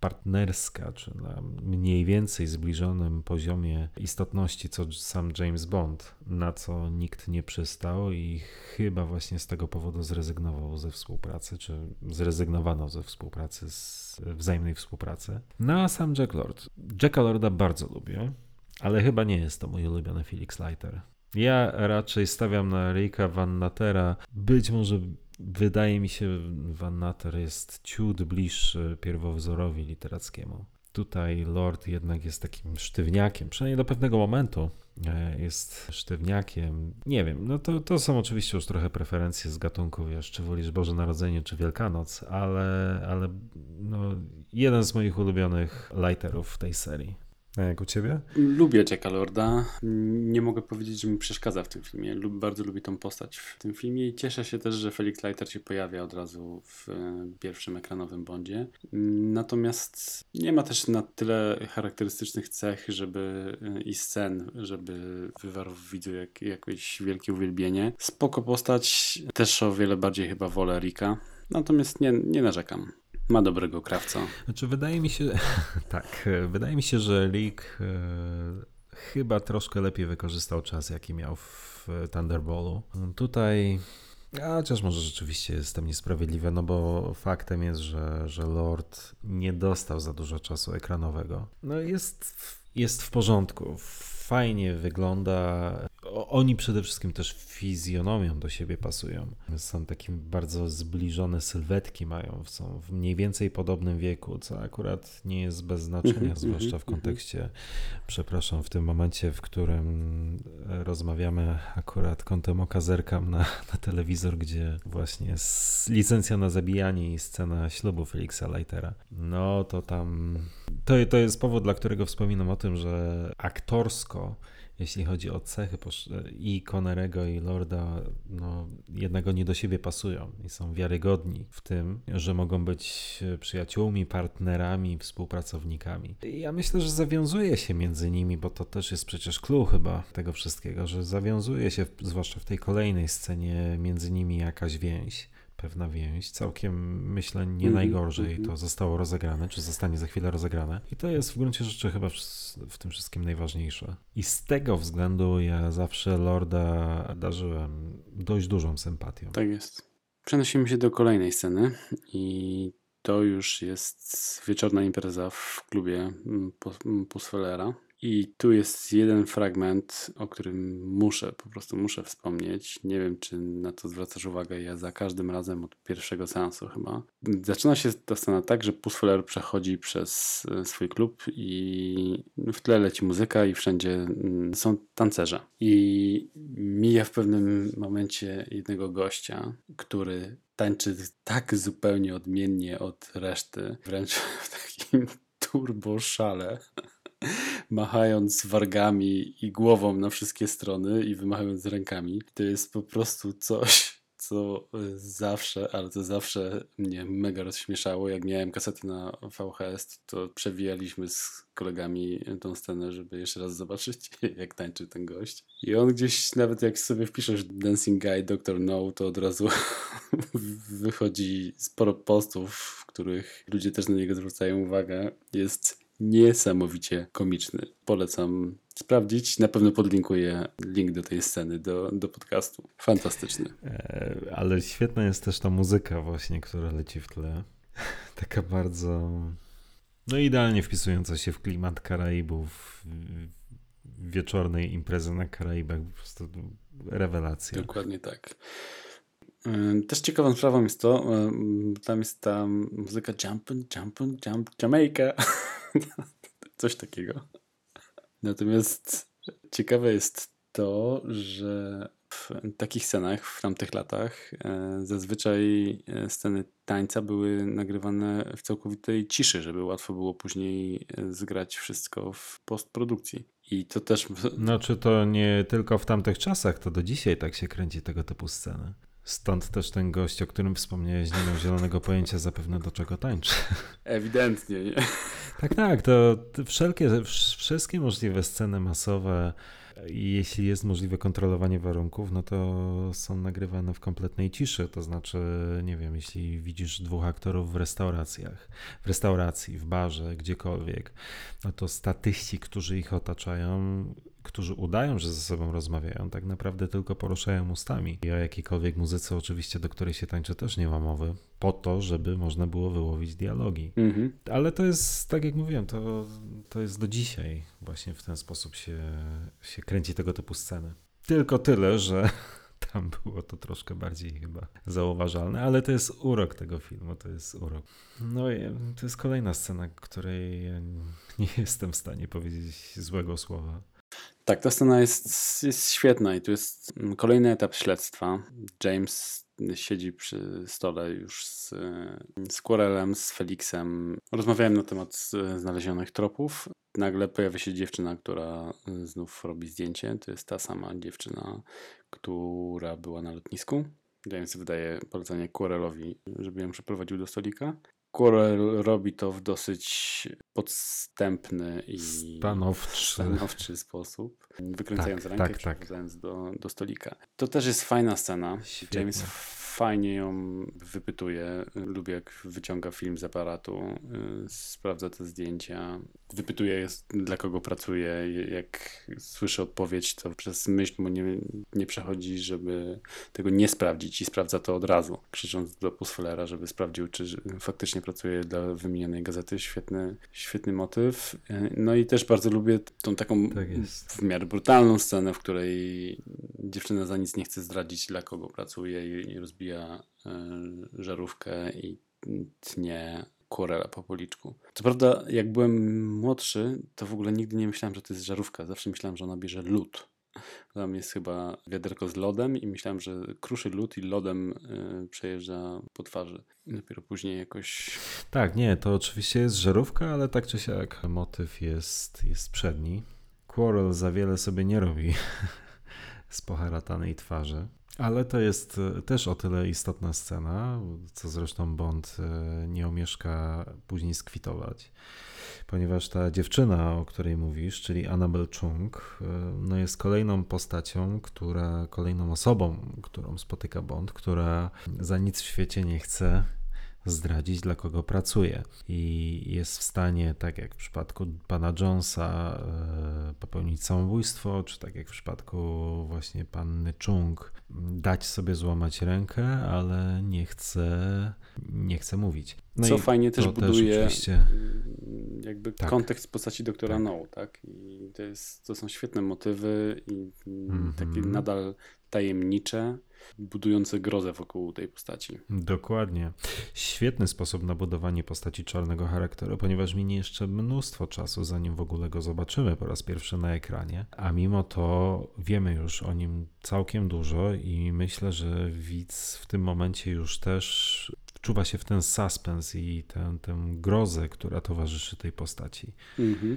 partnerska, czy na mniej więcej zbliżonym poziomie istotności, co sam James Bond, na co nikt nie przystał i chyba właśnie z tego powodu zrezygnował ze współpracy, czy zrezygnowano ze współpracy, z wzajemnej współpracy. No a sam Jack Lord. Jacka Lorda bardzo lubię ale chyba nie jest to mój ulubiony Felix Leiter. Ja raczej stawiam na Ricka Van Natera. Być może wydaje mi się, Van Nater jest ciut bliższy pierwowzorowi literackiemu. Tutaj Lord jednak jest takim sztywniakiem, przynajmniej do pewnego momentu e, jest sztywniakiem. Nie wiem, no to, to są oczywiście już trochę preferencje z gatunku, wiesz, czy wolisz Boże Narodzenie, czy Wielkanoc, ale, ale no, jeden z moich ulubionych lighterów w tej serii. A jak u ciebie? Lubię Jacka Lorda. Nie mogę powiedzieć, że mi przeszkadza w tym filmie. Lub, bardzo lubię tą postać w tym filmie i cieszę się też, że Felix Leiter się pojawia od razu w e, pierwszym ekranowym Bondzie. Natomiast nie ma też na tyle charakterystycznych cech żeby, e, i scen, żeby wywarł w widzu jak, jakieś wielkie uwielbienie. Spoko postać, też o wiele bardziej chyba wolę Rika. Natomiast nie, nie narzekam. Ma dobrego krawca. Znaczy, wydaje mi się, tak, wydaje mi się, że Rick e, chyba troszkę lepiej wykorzystał czas, jaki miał w Thunderballu. Tutaj a chociaż może rzeczywiście jestem niesprawiedliwy, no bo faktem jest, że, że Lord nie dostał za dużo czasu ekranowego. No jest, jest w porządku fajnie wygląda. Oni przede wszystkim też fizjonomią do siebie pasują. Są takie bardzo zbliżone sylwetki mają, są w mniej więcej podobnym wieku, co akurat nie jest bez znaczenia, mhm, zwłaszcza w mhm, kontekście, mhm. przepraszam, w tym momencie, w którym rozmawiamy akurat kątem oka zerkam na, na telewizor, gdzie właśnie licencja na zabijanie i scena ślubu Felixa Leitera. No to tam to, to jest powód, dla którego wspominam o tym, że aktorsko, jeśli chodzi o cechy i Connerego i Lorda, no jednego nie do siebie pasują i są wiarygodni w tym, że mogą być przyjaciółmi, partnerami, współpracownikami. I ja myślę, że zawiązuje się między nimi, bo to też jest przecież clue chyba tego wszystkiego, że zawiązuje się, zwłaszcza w tej kolejnej scenie, między nimi jakaś więź pewna więź, całkiem myślę nie mm -hmm, najgorzej mm -hmm. to zostało rozegrane, czy zostanie za chwilę rozegrane. I to jest w gruncie rzeczy chyba w, w, tym wszystkim najważniejsze. I z tego względu ja zawsze Lorda darzyłem dość dużą sympatią. Tak jest. Przenosimy się do kolejnej sceny i to już jest wieczorna impreza w klubie Pusfelera. I tu jest jeden fragment, o którym muszę, po prostu muszę wspomnieć. Nie wiem, czy na to zwracasz uwagę. Ja za każdym razem od pierwszego seansu chyba. Zaczyna się ta scena tak, że Pusfeler przechodzi przez e, swój klub i w tle leci muzyka i wszędzie mm, są tancerze. I mija w pewnym momencie jednego gościa, który tańczy tak zupełnie odmiennie od reszty, wręcz w takim turbo szale machając wargami i głową na wszystkie strony i wymachając rękami. To jest po prostu coś, co zawsze, ale to zawsze mnie mega rozśmieszało. Jak miałem kasety na VHS, to przewijaliśmy z kolegami tą scenę, żeby jeszcze raz zobaczyć, jak tańczy ten gość. I on gdzieś, nawet jak sobie wpiszesz Dancing Guy, Dr. No, to od razu wychodzi sporo postów, w których ludzie też na niego zwracają uwagę. Jest niesamowicie komiczny. Polecam sprawdzić. Na pewno podlinkuję link do tej sceny, do, do podcastu. Fantastyczny. E, ale świetna jest też ta muzyka właśnie, która leci w tle. Taka bardzo no idealnie wpisująca się w klimat Karaibów, wieczornej imprezy na Karaibach. Po prostu rewelacja. Dokładnie tak. Też ciekawą sprawą jest to, e, tam jest ta muzyka Jumpin', Jumpin', Jump, Jamaica. Coś takiego. Natomiast ciekawe jest to, że w takich scenach w tamtych latach e, zazwyczaj e, sceny tańca były nagrywane w całkowitej ciszy, żeby łatwo było później zgrać wszystko w postprodukcji. I to też. No, czy to nie tylko w tamtych czasach, to do dzisiaj tak się kręci tego typu sceny. Stąd też ten gość, o którym wspomniałeś, nie miał zielonego pojęcia zapewne do czego tańczy. Ewidentnie, nie? Tak, tak, to wszelkie, wszystkie możliwe sceny masowe, jeśli jest możliwe kontrolowanie warunków, no to są nagrywane w kompletnej ciszy. To znaczy, nie wiem, jeśli widzisz dwóch aktorów w restauracjach, w restauracji, w barze, gdziekolwiek, no to statyści, którzy ich otaczają, którzy udają, że ze sobą rozmawiają, tak naprawdę tylko poruszają ustami. I o jakiejkolwiek muzyce, oczywiście, do której się tańczy, też nie ma mowy, po to, żeby można było wyłowić dialogi. Mhm. Ale to jest, tak jak mówiłem, to, to jest do dzisiaj właśnie w ten sposób się, się kręci tego typu sceny. Tylko tyle, że tam było to troszkę bardziej chyba zauważalne, ale to jest urok tego filmu, to jest urok. No i to jest kolejna scena, której ja nie jestem w stanie powiedzieć złego słowa. Tak, ta scena jest, jest świetna i tu jest kolejny etap śledztwa. James siedzi przy stole już z, z Querelem, z Felixem. Rozmawiałem na temat znalezionych tropów. Nagle pojawia się dziewczyna, która znów robi zdjęcie. To jest ta sama dziewczyna, która była na lotnisku. James wydaje polecenie Querelowi, żeby ją przeprowadził do stolika. Quirrell robi to w dosyć podstępny i stanowczy, stanowczy sposób, wykręcając tak, rękę, tak, tak. Do, do stolika. To też jest fajna scena. Świetnie. James fajnie ją wypytuje. Lubię jak wyciąga film z aparatu, y, sprawdza te zdjęcia. Wypytuje, dla kogo pracuje. Jak słyszy odpowiedź, to przez myśl mu nie, nie przechodzi, żeby tego nie sprawdzić i sprawdza to od razu, krzycząc do Pusfelera, żeby sprawdził, czy faktycznie pracuje dla wymienionej gazety. Świetny, świetny motyw. No i też bardzo lubię tą taką tak w miarę brutalną scenę, w której dziewczyna za nic nie chce zdradzić, dla kogo pracuje i rozbija e, żarówkę i tnie Quarela po policzku. Co prawda, jak byłem młodszy, to w ogóle nigdy nie myślałem, że to jest żarówka. Zawsze myślałem, że ona bierze lód. Tam jest chyba wiaderko z lodem i myślałem, że kruszy lód i lodem y, przejeżdża po twarzy. I dopiero później jakoś... Tak, nie, to oczywiście jest żarówka, ale tak czy siak motyw jest, jest przedni. Quarrel za wiele sobie nie robi z poharatanej twarzy. Ale to jest e, też o tyle istotna scena, co zresztą Bond e, nie omieszka później skwitować, ponieważ ta dziewczyna, o której mówisz, czyli Annabel Chung, e, no jest kolejną postacią, która, kolejną osobą, którą spotyka Bond, która za nic w świecie nie chce zdradzić, dla kogo pracuje. I jest w stanie, tak jak w przypadku pana Jonesa, e, popełnić samobójstwo, czy tak jak w przypadku właśnie panny Chung, dać sobie złamać rękę, ale nie chce, nie chce mówić. No Co fajnie też buduje też oczywiście... jakby tak. kontekst postaci doktora tak. No, tak? I to, jest, to są świetne motywy i mm -hmm. takie nadal tajemnicze budujące grozę wokół tej postaci. Dokładnie. Świetny sposób na budowanie postaci czarnego charakteru, ponieważ minie jeszcze mnóstwo czasu, zanim w ogóle go zobaczymy po raz pierwszy na ekranie, a mimo to wiemy już o nim całkiem dużo i myślę, że widz w tym momencie już też wczuwa się w ten suspens i tę, tę grozę, która towarzyszy tej postaci. Mhm.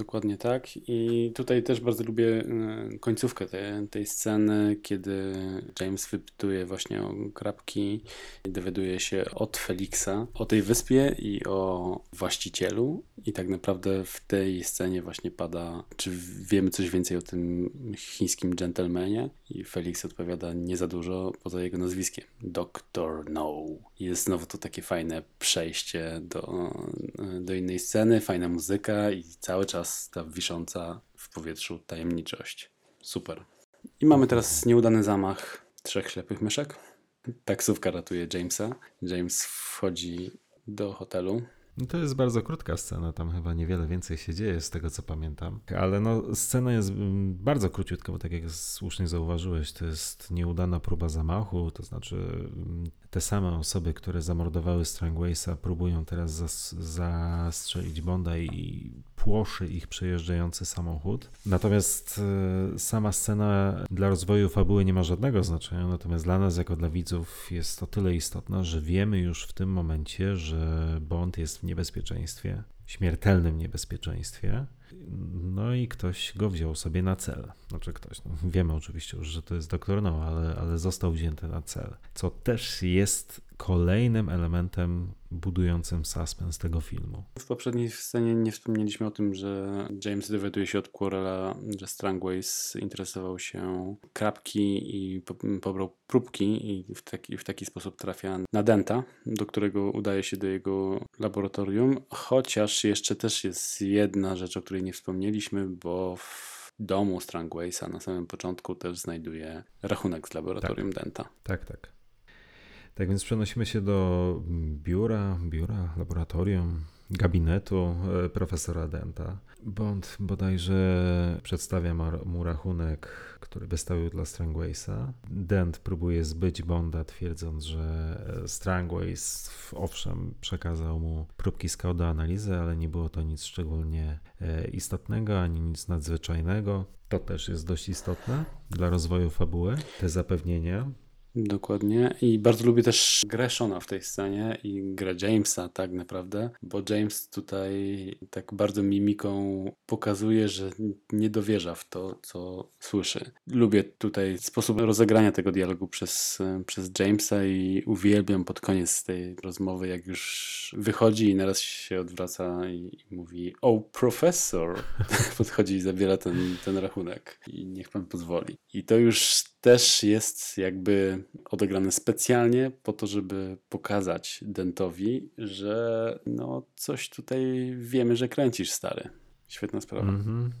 Dokładnie tak. I tutaj też bardzo lubię e, końcówkę tej, tej sceny, kiedy James wypytuje właśnie o krapki i dowiaduje się od Felixa o tej wyspie i o właścicielu. I tak naprawdę w tej scenie właśnie pada, czy wiemy coś więcej o tym chińskim dżentelmenie. I Felix odpowiada nie za dużo poza jego nazwiskiem. Doctor No. Jest znowu to takie fajne przejście do, do innej sceny, fajna muzyka i cały czas ta wisząca w powietrzu tajemniczość. Super. I mamy teraz nieudany zamach trzech ślepych myszek. Taksówka ratuje Jamesa. James wchodzi do hotelu to jest bardzo krótka scena, tam chyba niewiele więcej się dzieje z tego co pamiętam. Ale no, scena jest mm, bardzo króciutka, bo tak jak słusznie zauważyłeś, to jest nieudana próba zamachu, to znaczy mm, te same osoby, które zamordowały Strangwaysa, próbują teraz zas zastrzelić Bonda i płoszy ich przejeżdżający samochód. Natomiast e, sama scena dla rozwoju fabuły nie ma żadnego znaczenia, natomiast dla nas, jako dla widzów, jest to tyle istotna, że wiemy już w tym momencie, że Bond jest w niebezpieczeństwie, śmiertelnym niebezpieczeństwie. No i ktoś go wziął sobie na cel. Znaczy ktoś, no wiemy oczywiście już, że to jest doktor No, ale, ale został wzięty na cel. Co też jest kolejnym elementem budującym suspens tego filmu. W poprzedniej scenie nie wspomnieliśmy o tym, że James dowiaduje się od Quarrella, że Strangways interesował się krapki i pobrał próbki i w taki, w taki sposób trafia na Denta, do którego udaje się do jego laboratorium, chociaż jeszcze też jest jedna rzecz, o której nie wspomnieliśmy, bo w domu Strangwaysa na samym początku też znajduje rachunek z laboratorium tak. Denta. Tak, tak. Tak więc przenosimy się do biura, biura, laboratorium, gabinetu e, profesora Denta. Bond bodajże przedstawia mu rachunek, który wystawił dla Strangwaysa. Dent próbuje zbyć Bonda, twierdząc, że Strangways owszem przekazał mu próbki skał do analizy, ale nie było to nic szczególnie e, istotnego ani nic nadzwyczajnego. To też jest dość istotne dla rozwoju fabuły, te zapewnienia. Dokładnie. I bardzo lubię też grę Shona w tej scenie i grę Jamesa tak naprawdę, bo James tutaj tak bardzo mimiką pokazuje, że nie dowierza w to, co słyszy. Lubię tutaj sposób rozegrania tego dialogu przez, przez Jamesa i uwielbiam pod koniec tej rozmowy, jak już wychodzi i naraz się odwraca i, i mówi Oh, professor! Podchodzi i zabiera ten, ten rachunek i niech pan pozwoli. I to już też jest jakby odegrane specjalnie po to, żeby pokazać Dentowi, że no coś tutaj wiemy, że kręcisz stary. Świetna sprawa. Mhm.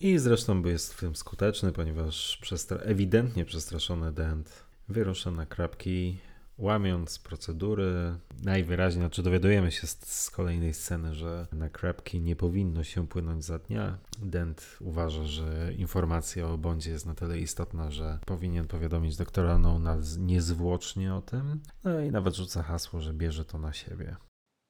I zresztą jest w tym skuteczny, ponieważ przestra- ewidentnie przestraszony Dent wyrusza na krapki, łamiąc procedury. Najwyraźniej, znaczy dowiadujemy się z, z kolejnej sceny, że na krapki nie powinno się płynąć za dnia. Dent uważa, że informacja o Bondzie jest na tyle istotna, że powinien powiadomić doktora No niezwłocznie o tym. No i nawet rzuca hasło, że bierze to na siebie.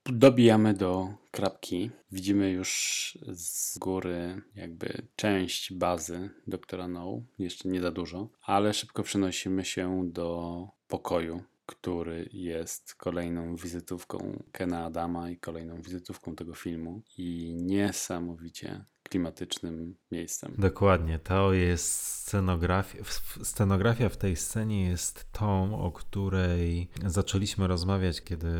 Dobijamy do krapki. Widzimy już z góry jakby część bazy doktora No, jeszcze nie za dużo, ale szybko przenosimy się do pokoju, który jest kolejną wizytówką Kena Adama i kolejną wizytówką tego filmu i niesamowicie klimatycznym miejscem. Dokładnie, to jest scenografia. Scenografia w tej scenie jest tą, o której zaczęliśmy rozmawiać, kiedy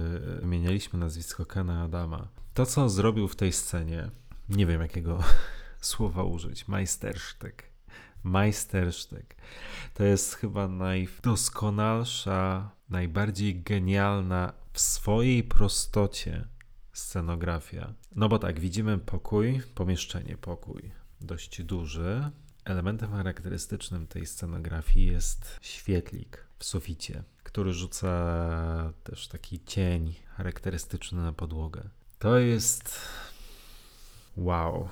wymienialiśmy nazwisko Kena Adama. To, co zrobił w tej scenie, nie wiem jakiego słowa użyć, majstersztyk. Majstersztyk. To jest chyba najdoskonalsza, najbardziej genialna w swojej prostocie scenografia. No bo tak, widzimy pokój, pomieszczenie, pokój dość duży. Elementem charakterystycznym tej scenografii jest świetlik w suficie, który rzuca też taki cień charakterystyczny na podłogę. To jest wow.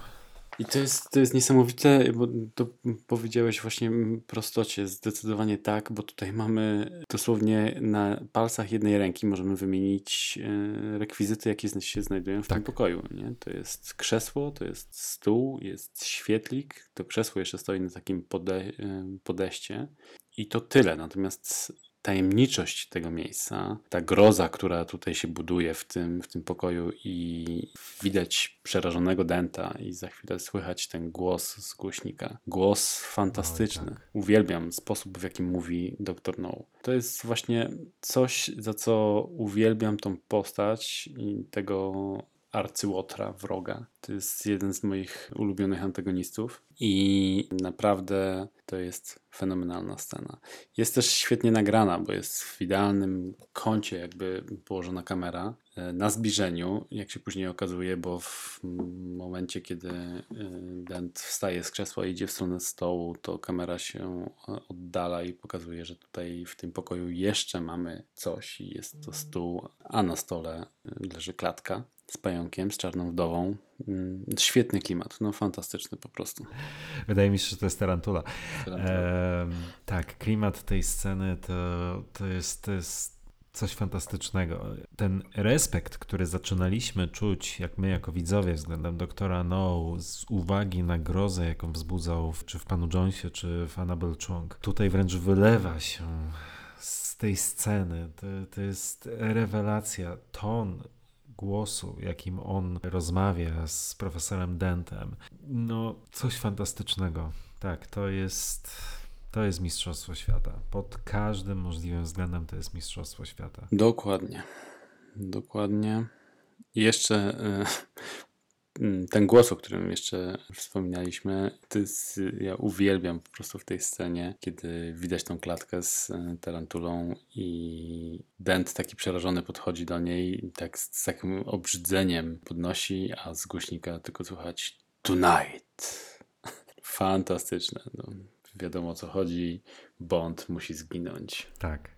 I to jest, to jest niesamowite, bo to powiedziałeś właśnie prostocie, zdecydowanie tak, bo tutaj mamy dosłownie na palcach jednej ręki możemy wymienić e, rekwizyty, jakie się znajdują w tak. tym pokoju. Nie? To jest krzesło, to jest stół, jest świetlik, to krzesło jeszcze stoi na takim pode, e, podeście i to tyle. Natomiast tajemniczość tego miejsca, ta groza, która tutaj się buduje w tym, w tym pokoju i widać przerażonego Denta i za chwilę słychać ten głos z głośnika. Głos fantastyczny. tak. Uwielbiam sposób, w jaki mówi Dr. No. To jest właśnie coś, za co uwielbiam tą postać i tego arcyłotra, wroga. To jest jeden z moich ulubionych antagonistów i naprawdę to jest fenomenalna scena. Jest też świetnie nagrana, bo jest w idealnym kącie jakby położona kamera e, na zbliżeniu, jak się później okazuje, bo w momencie, kiedy e, Dent wstaje z krzesła i idzie w stronę stołu, to kamera się oddala i pokazuje, że tutaj w tym pokoju jeszcze mamy coś i jest to stół, a na stole leży klatka z pająkiem, z czarną wdową. Mm, świetny klimat, no fantastyczny po prostu. Wydaje mi się, że to jest tarantula. E, tak, klimat tej sceny to, to, jest, to jest coś fantastycznego. Ten respekt, który zaczynaliśmy czuć, jak my jako widzowie względem doktora No, z uwagi na grozę, jaką wzbudzał w, czy w Panu Jonesie, czy w Annabelle Chung, tutaj wręcz wylewa się z tej sceny. To, to jest rewelacja, ton głosu, jakim on rozmawia z profesorem Dentem. No, coś fantastycznego. Tak, to jest. To jest Mistrzostwo Świata. Pod każdym możliwym względem to jest Mistrzostwo Świata. Dokładnie. Dokładnie. Jeszcze Mm, ten głos, o którym jeszcze wspominaliśmy, to jest, ja uwielbiam po prostu w tej scenie, kiedy widać tą klatkę z e, tarantulą i Dent taki przerażony podchodzi do niej tak z, takim obrzydzeniem podnosi, a z głośnika tylko słychać tonight. Fantastyczne. No, wiadomo o co chodzi. Bond musi zginąć. Tak,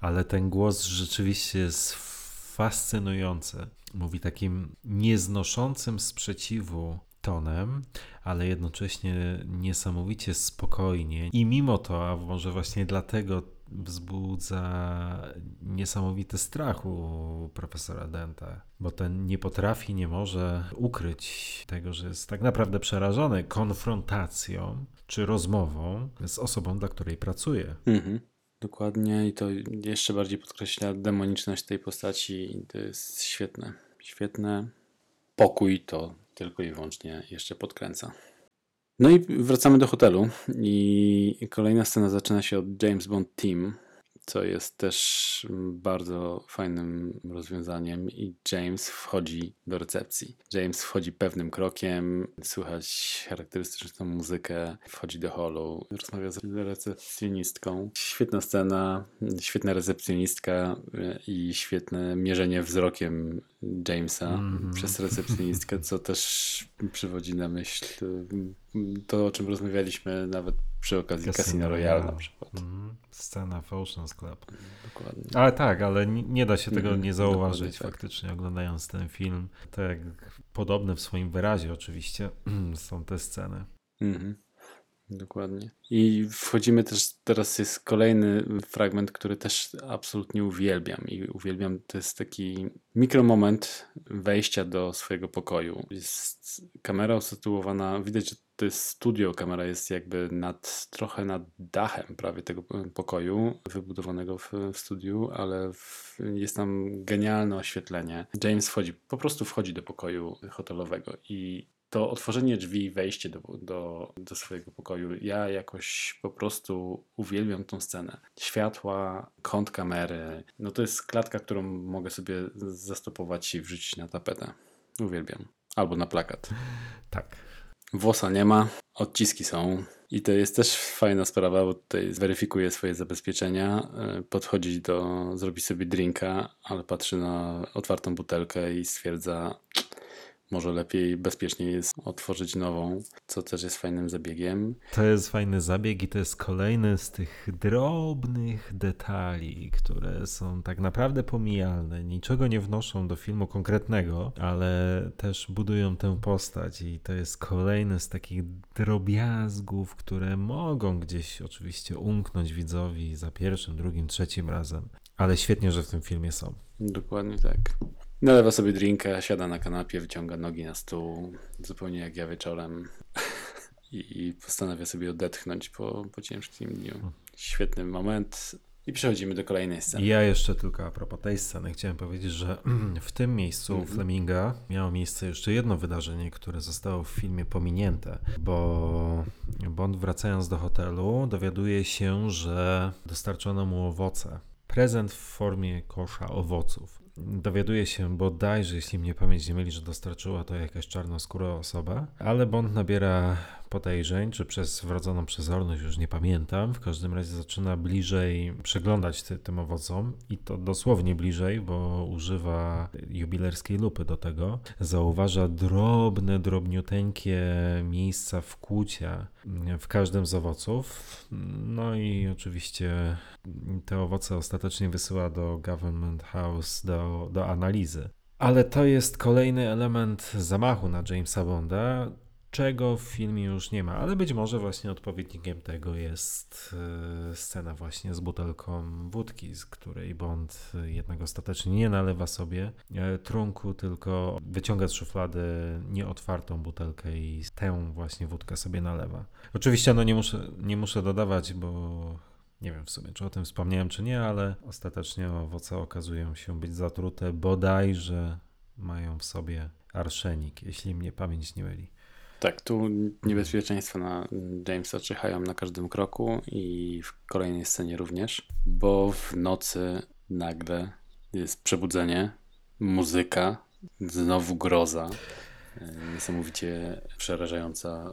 ale ten głos rzeczywiście jest fascynujący. Mówi takim nieznoszącym sprzeciwu tonem, ale jednocześnie niesamowicie spokojnie. I mimo to, a może właśnie dlatego wzbudza niesamowity strach u profesora Denta, bo ten nie potrafi, nie może ukryć tego, że jest tak naprawdę przerażony konfrontacją czy rozmową z osobą, dla której pracuje. Mhm. Dokładnie i to jeszcze bardziej podkreśla demoniczność tej postaci i to jest świetne. Świetne. Pokój to tylko i wyłącznie jeszcze podkręca. No i wracamy do hotelu i kolejna scena zaczyna się od James Bond Team, co jest też bardzo fajnym rozwiązaniem i James wchodzi do recepcji. James wchodzi pewnym krokiem, słychać charakterystyczną muzykę, wchodzi do holu, rozmawia z recepcjonistką. Świetna scena, świetna recepcjonistka e, i świetne mierzenie wzrokiem Jamesa mm. przez recepcjonistkę, co też przywodzi na myśl to, o czym rozmawialiśmy nawet przy okazji Casino, Casino Royale na przykład. Mm. Scena w Ocean's Club. Dokładnie. Ale tak, ale nie da się tego mm, nie zauważyć tak. faktycznie oglądając ten film. Tak podobne w swoim wyrazie oczywiście są te sceny. Mm. Dokładnie. I wchodzimy też, teraz jest kolejny fragment, który też absolutnie uwielbiam. I uwielbiam, to jest taki mikromoment wejścia do swojego pokoju. Jest kamera usytuowana, widać, że to jest studio, kamera jest jakby nad, trochę nad dachem prawie tego pokoju, wybudowanego w, w studiu, ale w, jest tam genialne oświetlenie. James wchodzi, po prostu wchodzi do pokoju hotelowego i to otworzenie drzwi, wejście do, do, do swojego pokoju, ja jakoś po prostu uwielbiam tą scenę. Światła, kąt kamery, no to jest klatka, którą mogę sobie zastopować i wrzucić na tapetę. Uwielbiam. Albo na plakat. Tak. Włosa nie ma, odciski są. I to jest też fajna sprawa, bo tutaj zweryfikuje swoje zabezpieczenia, e, podchodzi do, zrobi sobie drinka, ale patrzy na otwartą butelkę i stwierdza, może lepiej, bezpieczniej jest otworzyć nową, co też jest fajnym zabiegiem. To jest fajny zabieg i to jest kolejny z tych drobnych detali, które są tak naprawdę pomijalne, niczego nie wnoszą do filmu konkretnego, ale też budują tę postać i to jest kolejny z takich drobiazgów, które mogą gdzieś oczywiście umknąć widzowi za pierwszym, drugim, trzecim razem. Ale świetnie, że w tym filmie są. Dokładnie tak. Nalewa sobie drinka, siada na kanapie, wyciąga nogi na stół, zupełnie jak ja wieczorem. I postanawia sobie odetchnąć po, po ciężkim dniu. Świetny moment. I przechodzimy do kolejnej sceny. Ja jeszcze tylko a propos tej sceny chciałem powiedzieć, że w tym miejscu mm -hmm. Fleminga miało miejsce jeszcze jedno wydarzenie, które zostało w filmie pominięte, bo Bond wracając do hotelu dowiaduje się, że dostarczono mu owoce. Prezent w formie kosza owoców dowiaduje się bodajże, jeśli mnie pamięć nie myli, że dostarczyła to jakaś czarnoskóra osoba, ale Bond nabiera podejrzeń, czy przez wrodzoną przezorność, już nie pamiętam. W każdym razie zaczyna bliżej przeglądać ty, tym owocom i to dosłownie bliżej, bo używa jubilerskiej lupy do tego. Zauważa drobne, drobniuteńkie miejsca wkłucia w każdym z owoców. No i oczywiście te owoce ostatecznie wysyła do Government House do, do analizy. Ale to jest kolejny element zamachu na Jamesa Bonda, czego w filmie już nie ma, ale być może właśnie odpowiednikiem tego jest e, scena właśnie z butelką wódki, z której Bond jednak ostatecznie nie nalewa sobie e, trunku, tylko wyciąga z szuflady nieotwartą butelkę i tę właśnie wódkę sobie nalewa. Oczywiście no nie muszę, nie muszę dodawać, bo nie wiem w sumie, czy o tym wspomniałem, czy nie, ale ostatecznie owoce okazują się być zatrute, bodajże mają w sobie arszenik, jeśli mnie pamięć nie myli. Tak, tu niebezpieczeństwa na Jamesa czyhają na każdym kroku i w kolejnej scenie również, bo w nocy nagle jest przebudzenie, muzyka, znowu groza. E, niesamowicie przerażająca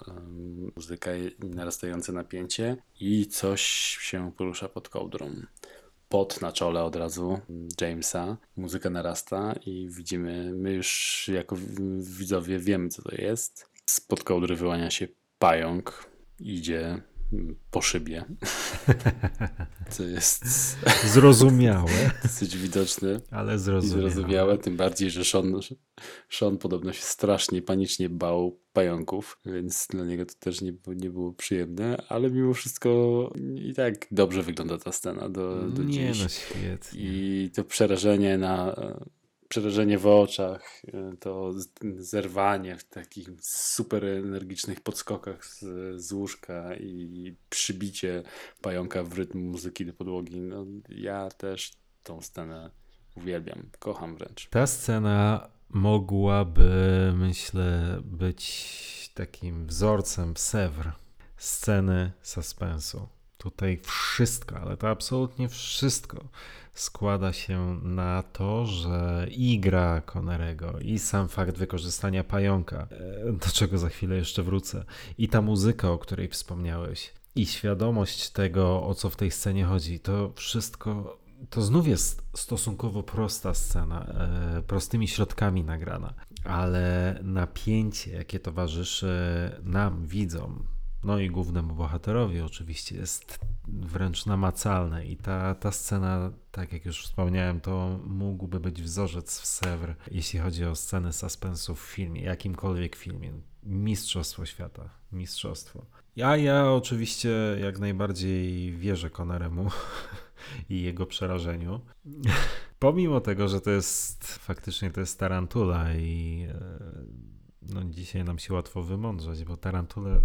muzyka narastające napięcie i coś się porusza pod kołdrą. Pot na czole od razu Jamesa, muzyka narasta i widzimy, my już jako widzowie wiemy co to jest Spod kołdry wyłania się pająk, idzie po szybie. Co jest zrozumiałe. Dosyć widoczne. Ale zrozumiałe. zrozumiałe. Tym bardziej, że Sean, Sean podobno się strasznie, panicznie bał pająków, więc dla niego to też nie, nie było przyjemne, ale mimo wszystko i tak dobrze wygląda ta scena do, do nie dziś. No, świetnie. I to przerażenie na przerażenie w oczach, y, to zerwanie w takich super energicznych podskokach z, z łóżka i przybicie pająka w rytm muzyki do podłogi. No, ja też tą scenę uwielbiam, kocham wręcz. Ta scena mogłaby, myślę, być takim wzorcem Sewr, sceny suspensu. Tutaj wszystko, ale to absolutnie wszystko składa się na to, że i gra Conerego, i sam fakt wykorzystania pająka, e, do czego za chwilę jeszcze wrócę, i ta muzyka, o której wspomniałeś, i świadomość tego, o co w tej scenie chodzi, to wszystko to znów jest stosunkowo prosta scena, e, prostymi środkami nagrana, ale napięcie, jakie towarzyszy nam, widzom, no i głównemu bohaterowi oczywiście jest wręcz namacalne i ta, ta scena, tak jak już wspomniałem, to mógłby być wzorzec w Sewr, jeśli chodzi o sceny suspensu w filmie, jakimkolwiek filmie. Mistrzostwo świata, mistrzostwo. Ja, ja oczywiście jak najbardziej wierzę Conneremu i jego przerażeniu. Pomimo tego, że to jest faktycznie to jest tarantula i e, no, dzisiaj nam się łatwo wymądrzać, bo tarantule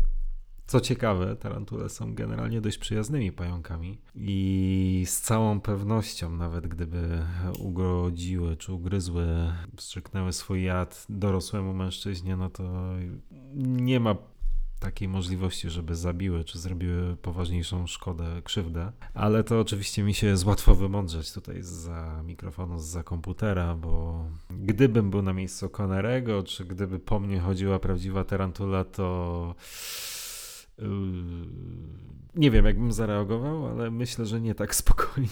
co ciekawe, tarantule są generalnie dość przyjaznymi pająkami i z całą pewnością, nawet gdyby ugrodziły czy ugryzły, wstrzyknęły swój jad dorosłemu mężczyźnie, no to nie ma takiej możliwości, żeby zabiły czy zrobiły poważniejszą szkodę, krzywdę. Ale to oczywiście mi się jest łatwo wymądrzeć tutaj za mikrofonu, za komputera, bo gdybym był na miejscu Connerego, czy gdyby po mnie chodziła prawdziwa tarantula, to nie wiem, jakbym zareagował, ale myślę, że nie tak spokojnie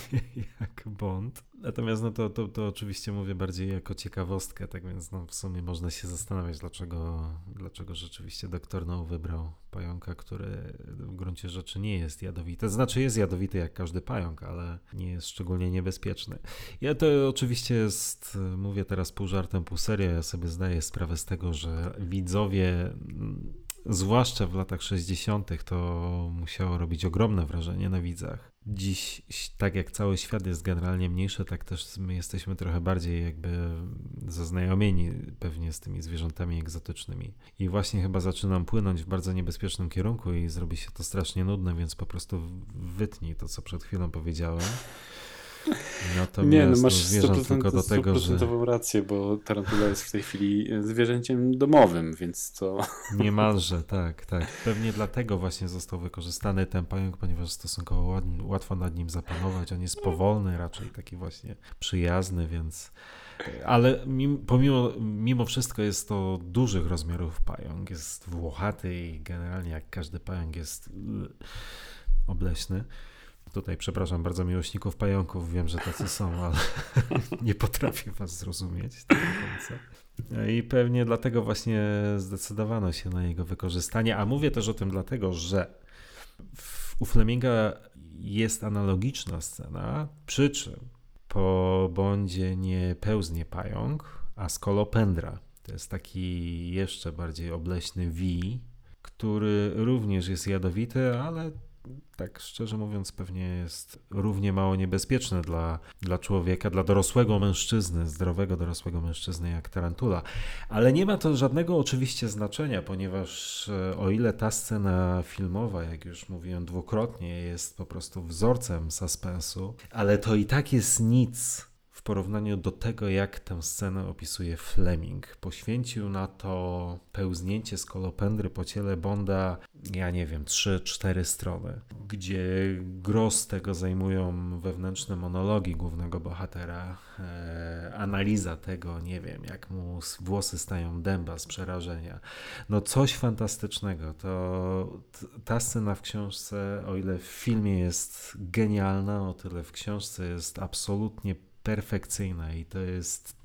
jak Bond. Natomiast no to, to, to oczywiście mówię bardziej jako ciekawostkę, tak więc no w sumie można się zastanawiać, dlaczego, dlaczego rzeczywiście doktor No wybrał pająka, który w gruncie rzeczy nie jest jadowity. Znaczy jest jadowity jak każdy pająk, ale nie jest szczególnie niebezpieczny. Ja to oczywiście jest, mówię teraz pół żartem, pół serio, ja sobie zdaję sprawę z tego, że widzowie zwłaszcza w latach 60., to musiało robić ogromne wrażenie na widzach. Dziś, tak jak cały świat jest generalnie mniejszy, tak też my jesteśmy trochę bardziej jakby zaznajomieni pewnie z tymi zwierzętami egzotycznymi. I właśnie chyba zaczynam płynąć w bardzo niebezpiecznym kierunku i zrobi się to strasznie nudne, więc po prostu wytnij to, co przed chwilą powiedziałem. Natomiast nie, no masz zmierzam tylko do tego, że... rację, bo tarantula jest w tej chwili zwierzęciem domowym, więc to... Niemalże, tak, tak. Pewnie dlatego właśnie został wykorzystany ten pająk, ponieważ stosunkowo łatwo nad nim zapanować. On jest powolny, raczej taki właśnie przyjazny, więc... Ale pomimo, mimo wszystko jest to dużych rozmiarów pająk. Jest włochaty i generalnie jak każdy pająk jest obleśny. Tutaj przepraszam bardzo miłośników pająków, wiem, że tacy są, ale nie potrafię was zrozumieć do końca. I pewnie dlatego właśnie zdecydowano się na jego wykorzystanie, a mówię też o tym dlatego, że u Fleminga jest analogiczna scena, przy czym po Bondzie nie pełznie pająk, a skolopendra. To jest taki jeszcze bardziej obleśny V, który również jest jadowity, ale tak szczerze mówiąc, pewnie jest równie mało niebezpieczne dla, dla człowieka, dla dorosłego mężczyzny, zdrowego dorosłego mężczyzny jak tarantula. Ale nie ma to żadnego oczywiście znaczenia, ponieważ e, o ile ta scena filmowa, jak już mówiłem dwukrotnie, jest po prostu wzorcem suspensu, ale to i tak jest nic w porównaniu do tego, jak tę scenę opisuje Fleming. Poświęcił na to pełznięcie z kolopendry po ciele Bonda, ja nie wiem, 3-4 strony, gdzie gros tego zajmują wewnętrzne monologi głównego bohatera, e, analiza tego, nie wiem, jak mu włosy stają dęba z przerażenia. No coś fantastycznego. To ta scena w książce, o ile w filmie jest genialna, o tyle w książce jest absolutnie perfekcyjna i to jest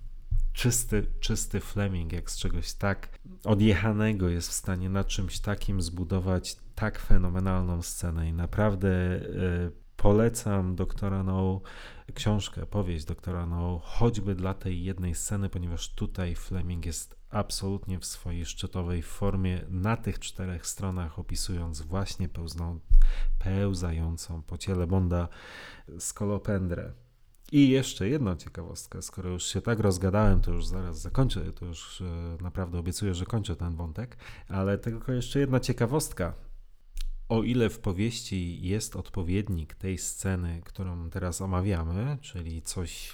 czysty, czysty Fleming, jak z czegoś tak odjechanego jest w stanie na czymś takim zbudować tak fenomenalną scenę i naprawdę y, polecam doktora No książkę, powieść doktora No, choćby dla tej jednej sceny, ponieważ tutaj Fleming jest absolutnie w swojej szczytowej formie na tych czterech stronach, opisując właśnie pełzną, pełzającą po ciele Bonda skolopendrę. I jeszcze jedna ciekawostka, skoro już się tak rozgadałem, to już zaraz zakończę, to już e, naprawdę obiecuję, że kończę ten wątek, ale tylko jeszcze jedna ciekawostka. O ile w powieści jest odpowiednik tej sceny, którą teraz omawiamy, czyli coś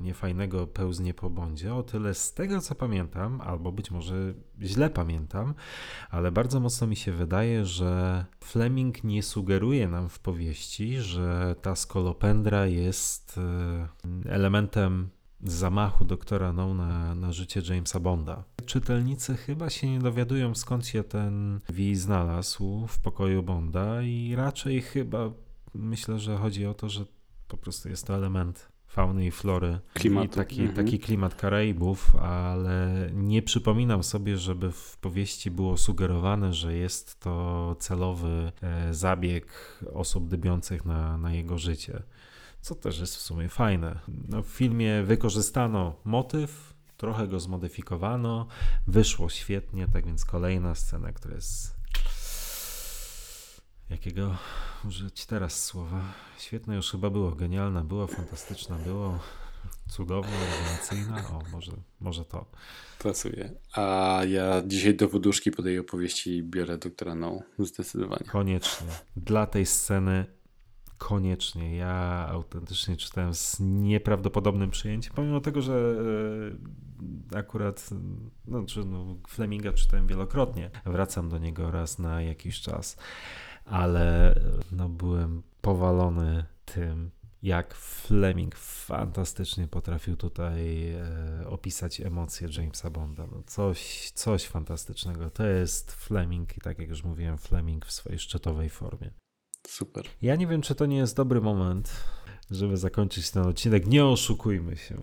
niefajnego pełznie po Bondzie, o tyle z tego co pamiętam, albo być może źle pamiętam, ale bardzo mocno mi się wydaje, że Fleming nie sugeruje nam w powieści, że ta skolopendra jest e, elementem zamachu doktora No na, na życie Jamesa Bonda. Czytelnicy chyba się nie dowiadują skąd się ten Wi znalazł w pokoju Bonda i raczej chyba myślę, że chodzi o to, że po prostu jest to element fauny i flory. Klimatu. I taki, Mhm. taki klimat Karaibów, ale nie przypominam sobie, żeby w powieści było sugerowane, że jest to celowy e, zabieg osób dybiących na, na jego życie. Co też jest w sumie fajne. No, w filmie wykorzystano motyw, trochę go zmodyfikowano, wyszło świetnie, tak więc kolejna scena, która jest. Jakiego użyć teraz słowa? Świetne już chyba było, genialna, było fantastyczna, było cudowna, rewelacyjna. O, może, może to. Pasuje. A ja dzisiaj do poduszki po tej opowieści biorę doktora No. Zdecydowanie. Koniecznie. Dla tej sceny koniecznie. Ja autentycznie czytałem z nieprawdopodobnym przyjęciem, pomimo tego, że e, akurat no, czy, no, Fleminga czytałem wielokrotnie. Wracam do niego raz na jakiś czas, ale no, byłem powalony tym, jak Fleming fantastycznie potrafił tutaj e, opisać emocje Jamesa Bonda. No coś, coś fantastycznego. To jest Fleming i tak jak już mówiłem, Fleming w swojej szczytowej formie. Super. Ja nie wiem, czy to nie jest dobry moment, żeby zakończyć ten odcinek. Nie oszukujmy się.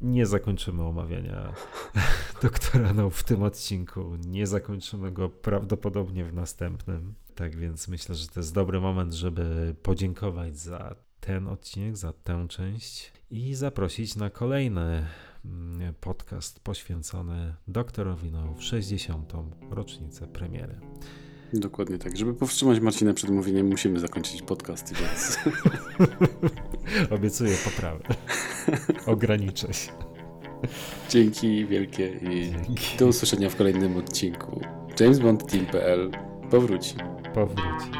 Nie zakończymy omawiania doktora No w tym odcinku. Nie zakończymy go prawdopodobnie w następnym. Tak więc myślę, że to jest dobry moment, żeby podziękować za ten odcinek, za tę część i zaprosić na kolejny mm, podcast poświęcony doktorowi w 60. rocznicę premiery. Dokładnie tak. Żeby powstrzymać Marcina przed mówieniem, musimy zakończyć podcast, więc Obiecuję poprawę. Ograniczę się. dzięki wielkie i Dzięki. do usłyszenia w kolejnym odcinku. JamesBondTeam.pl powróci. Powróci.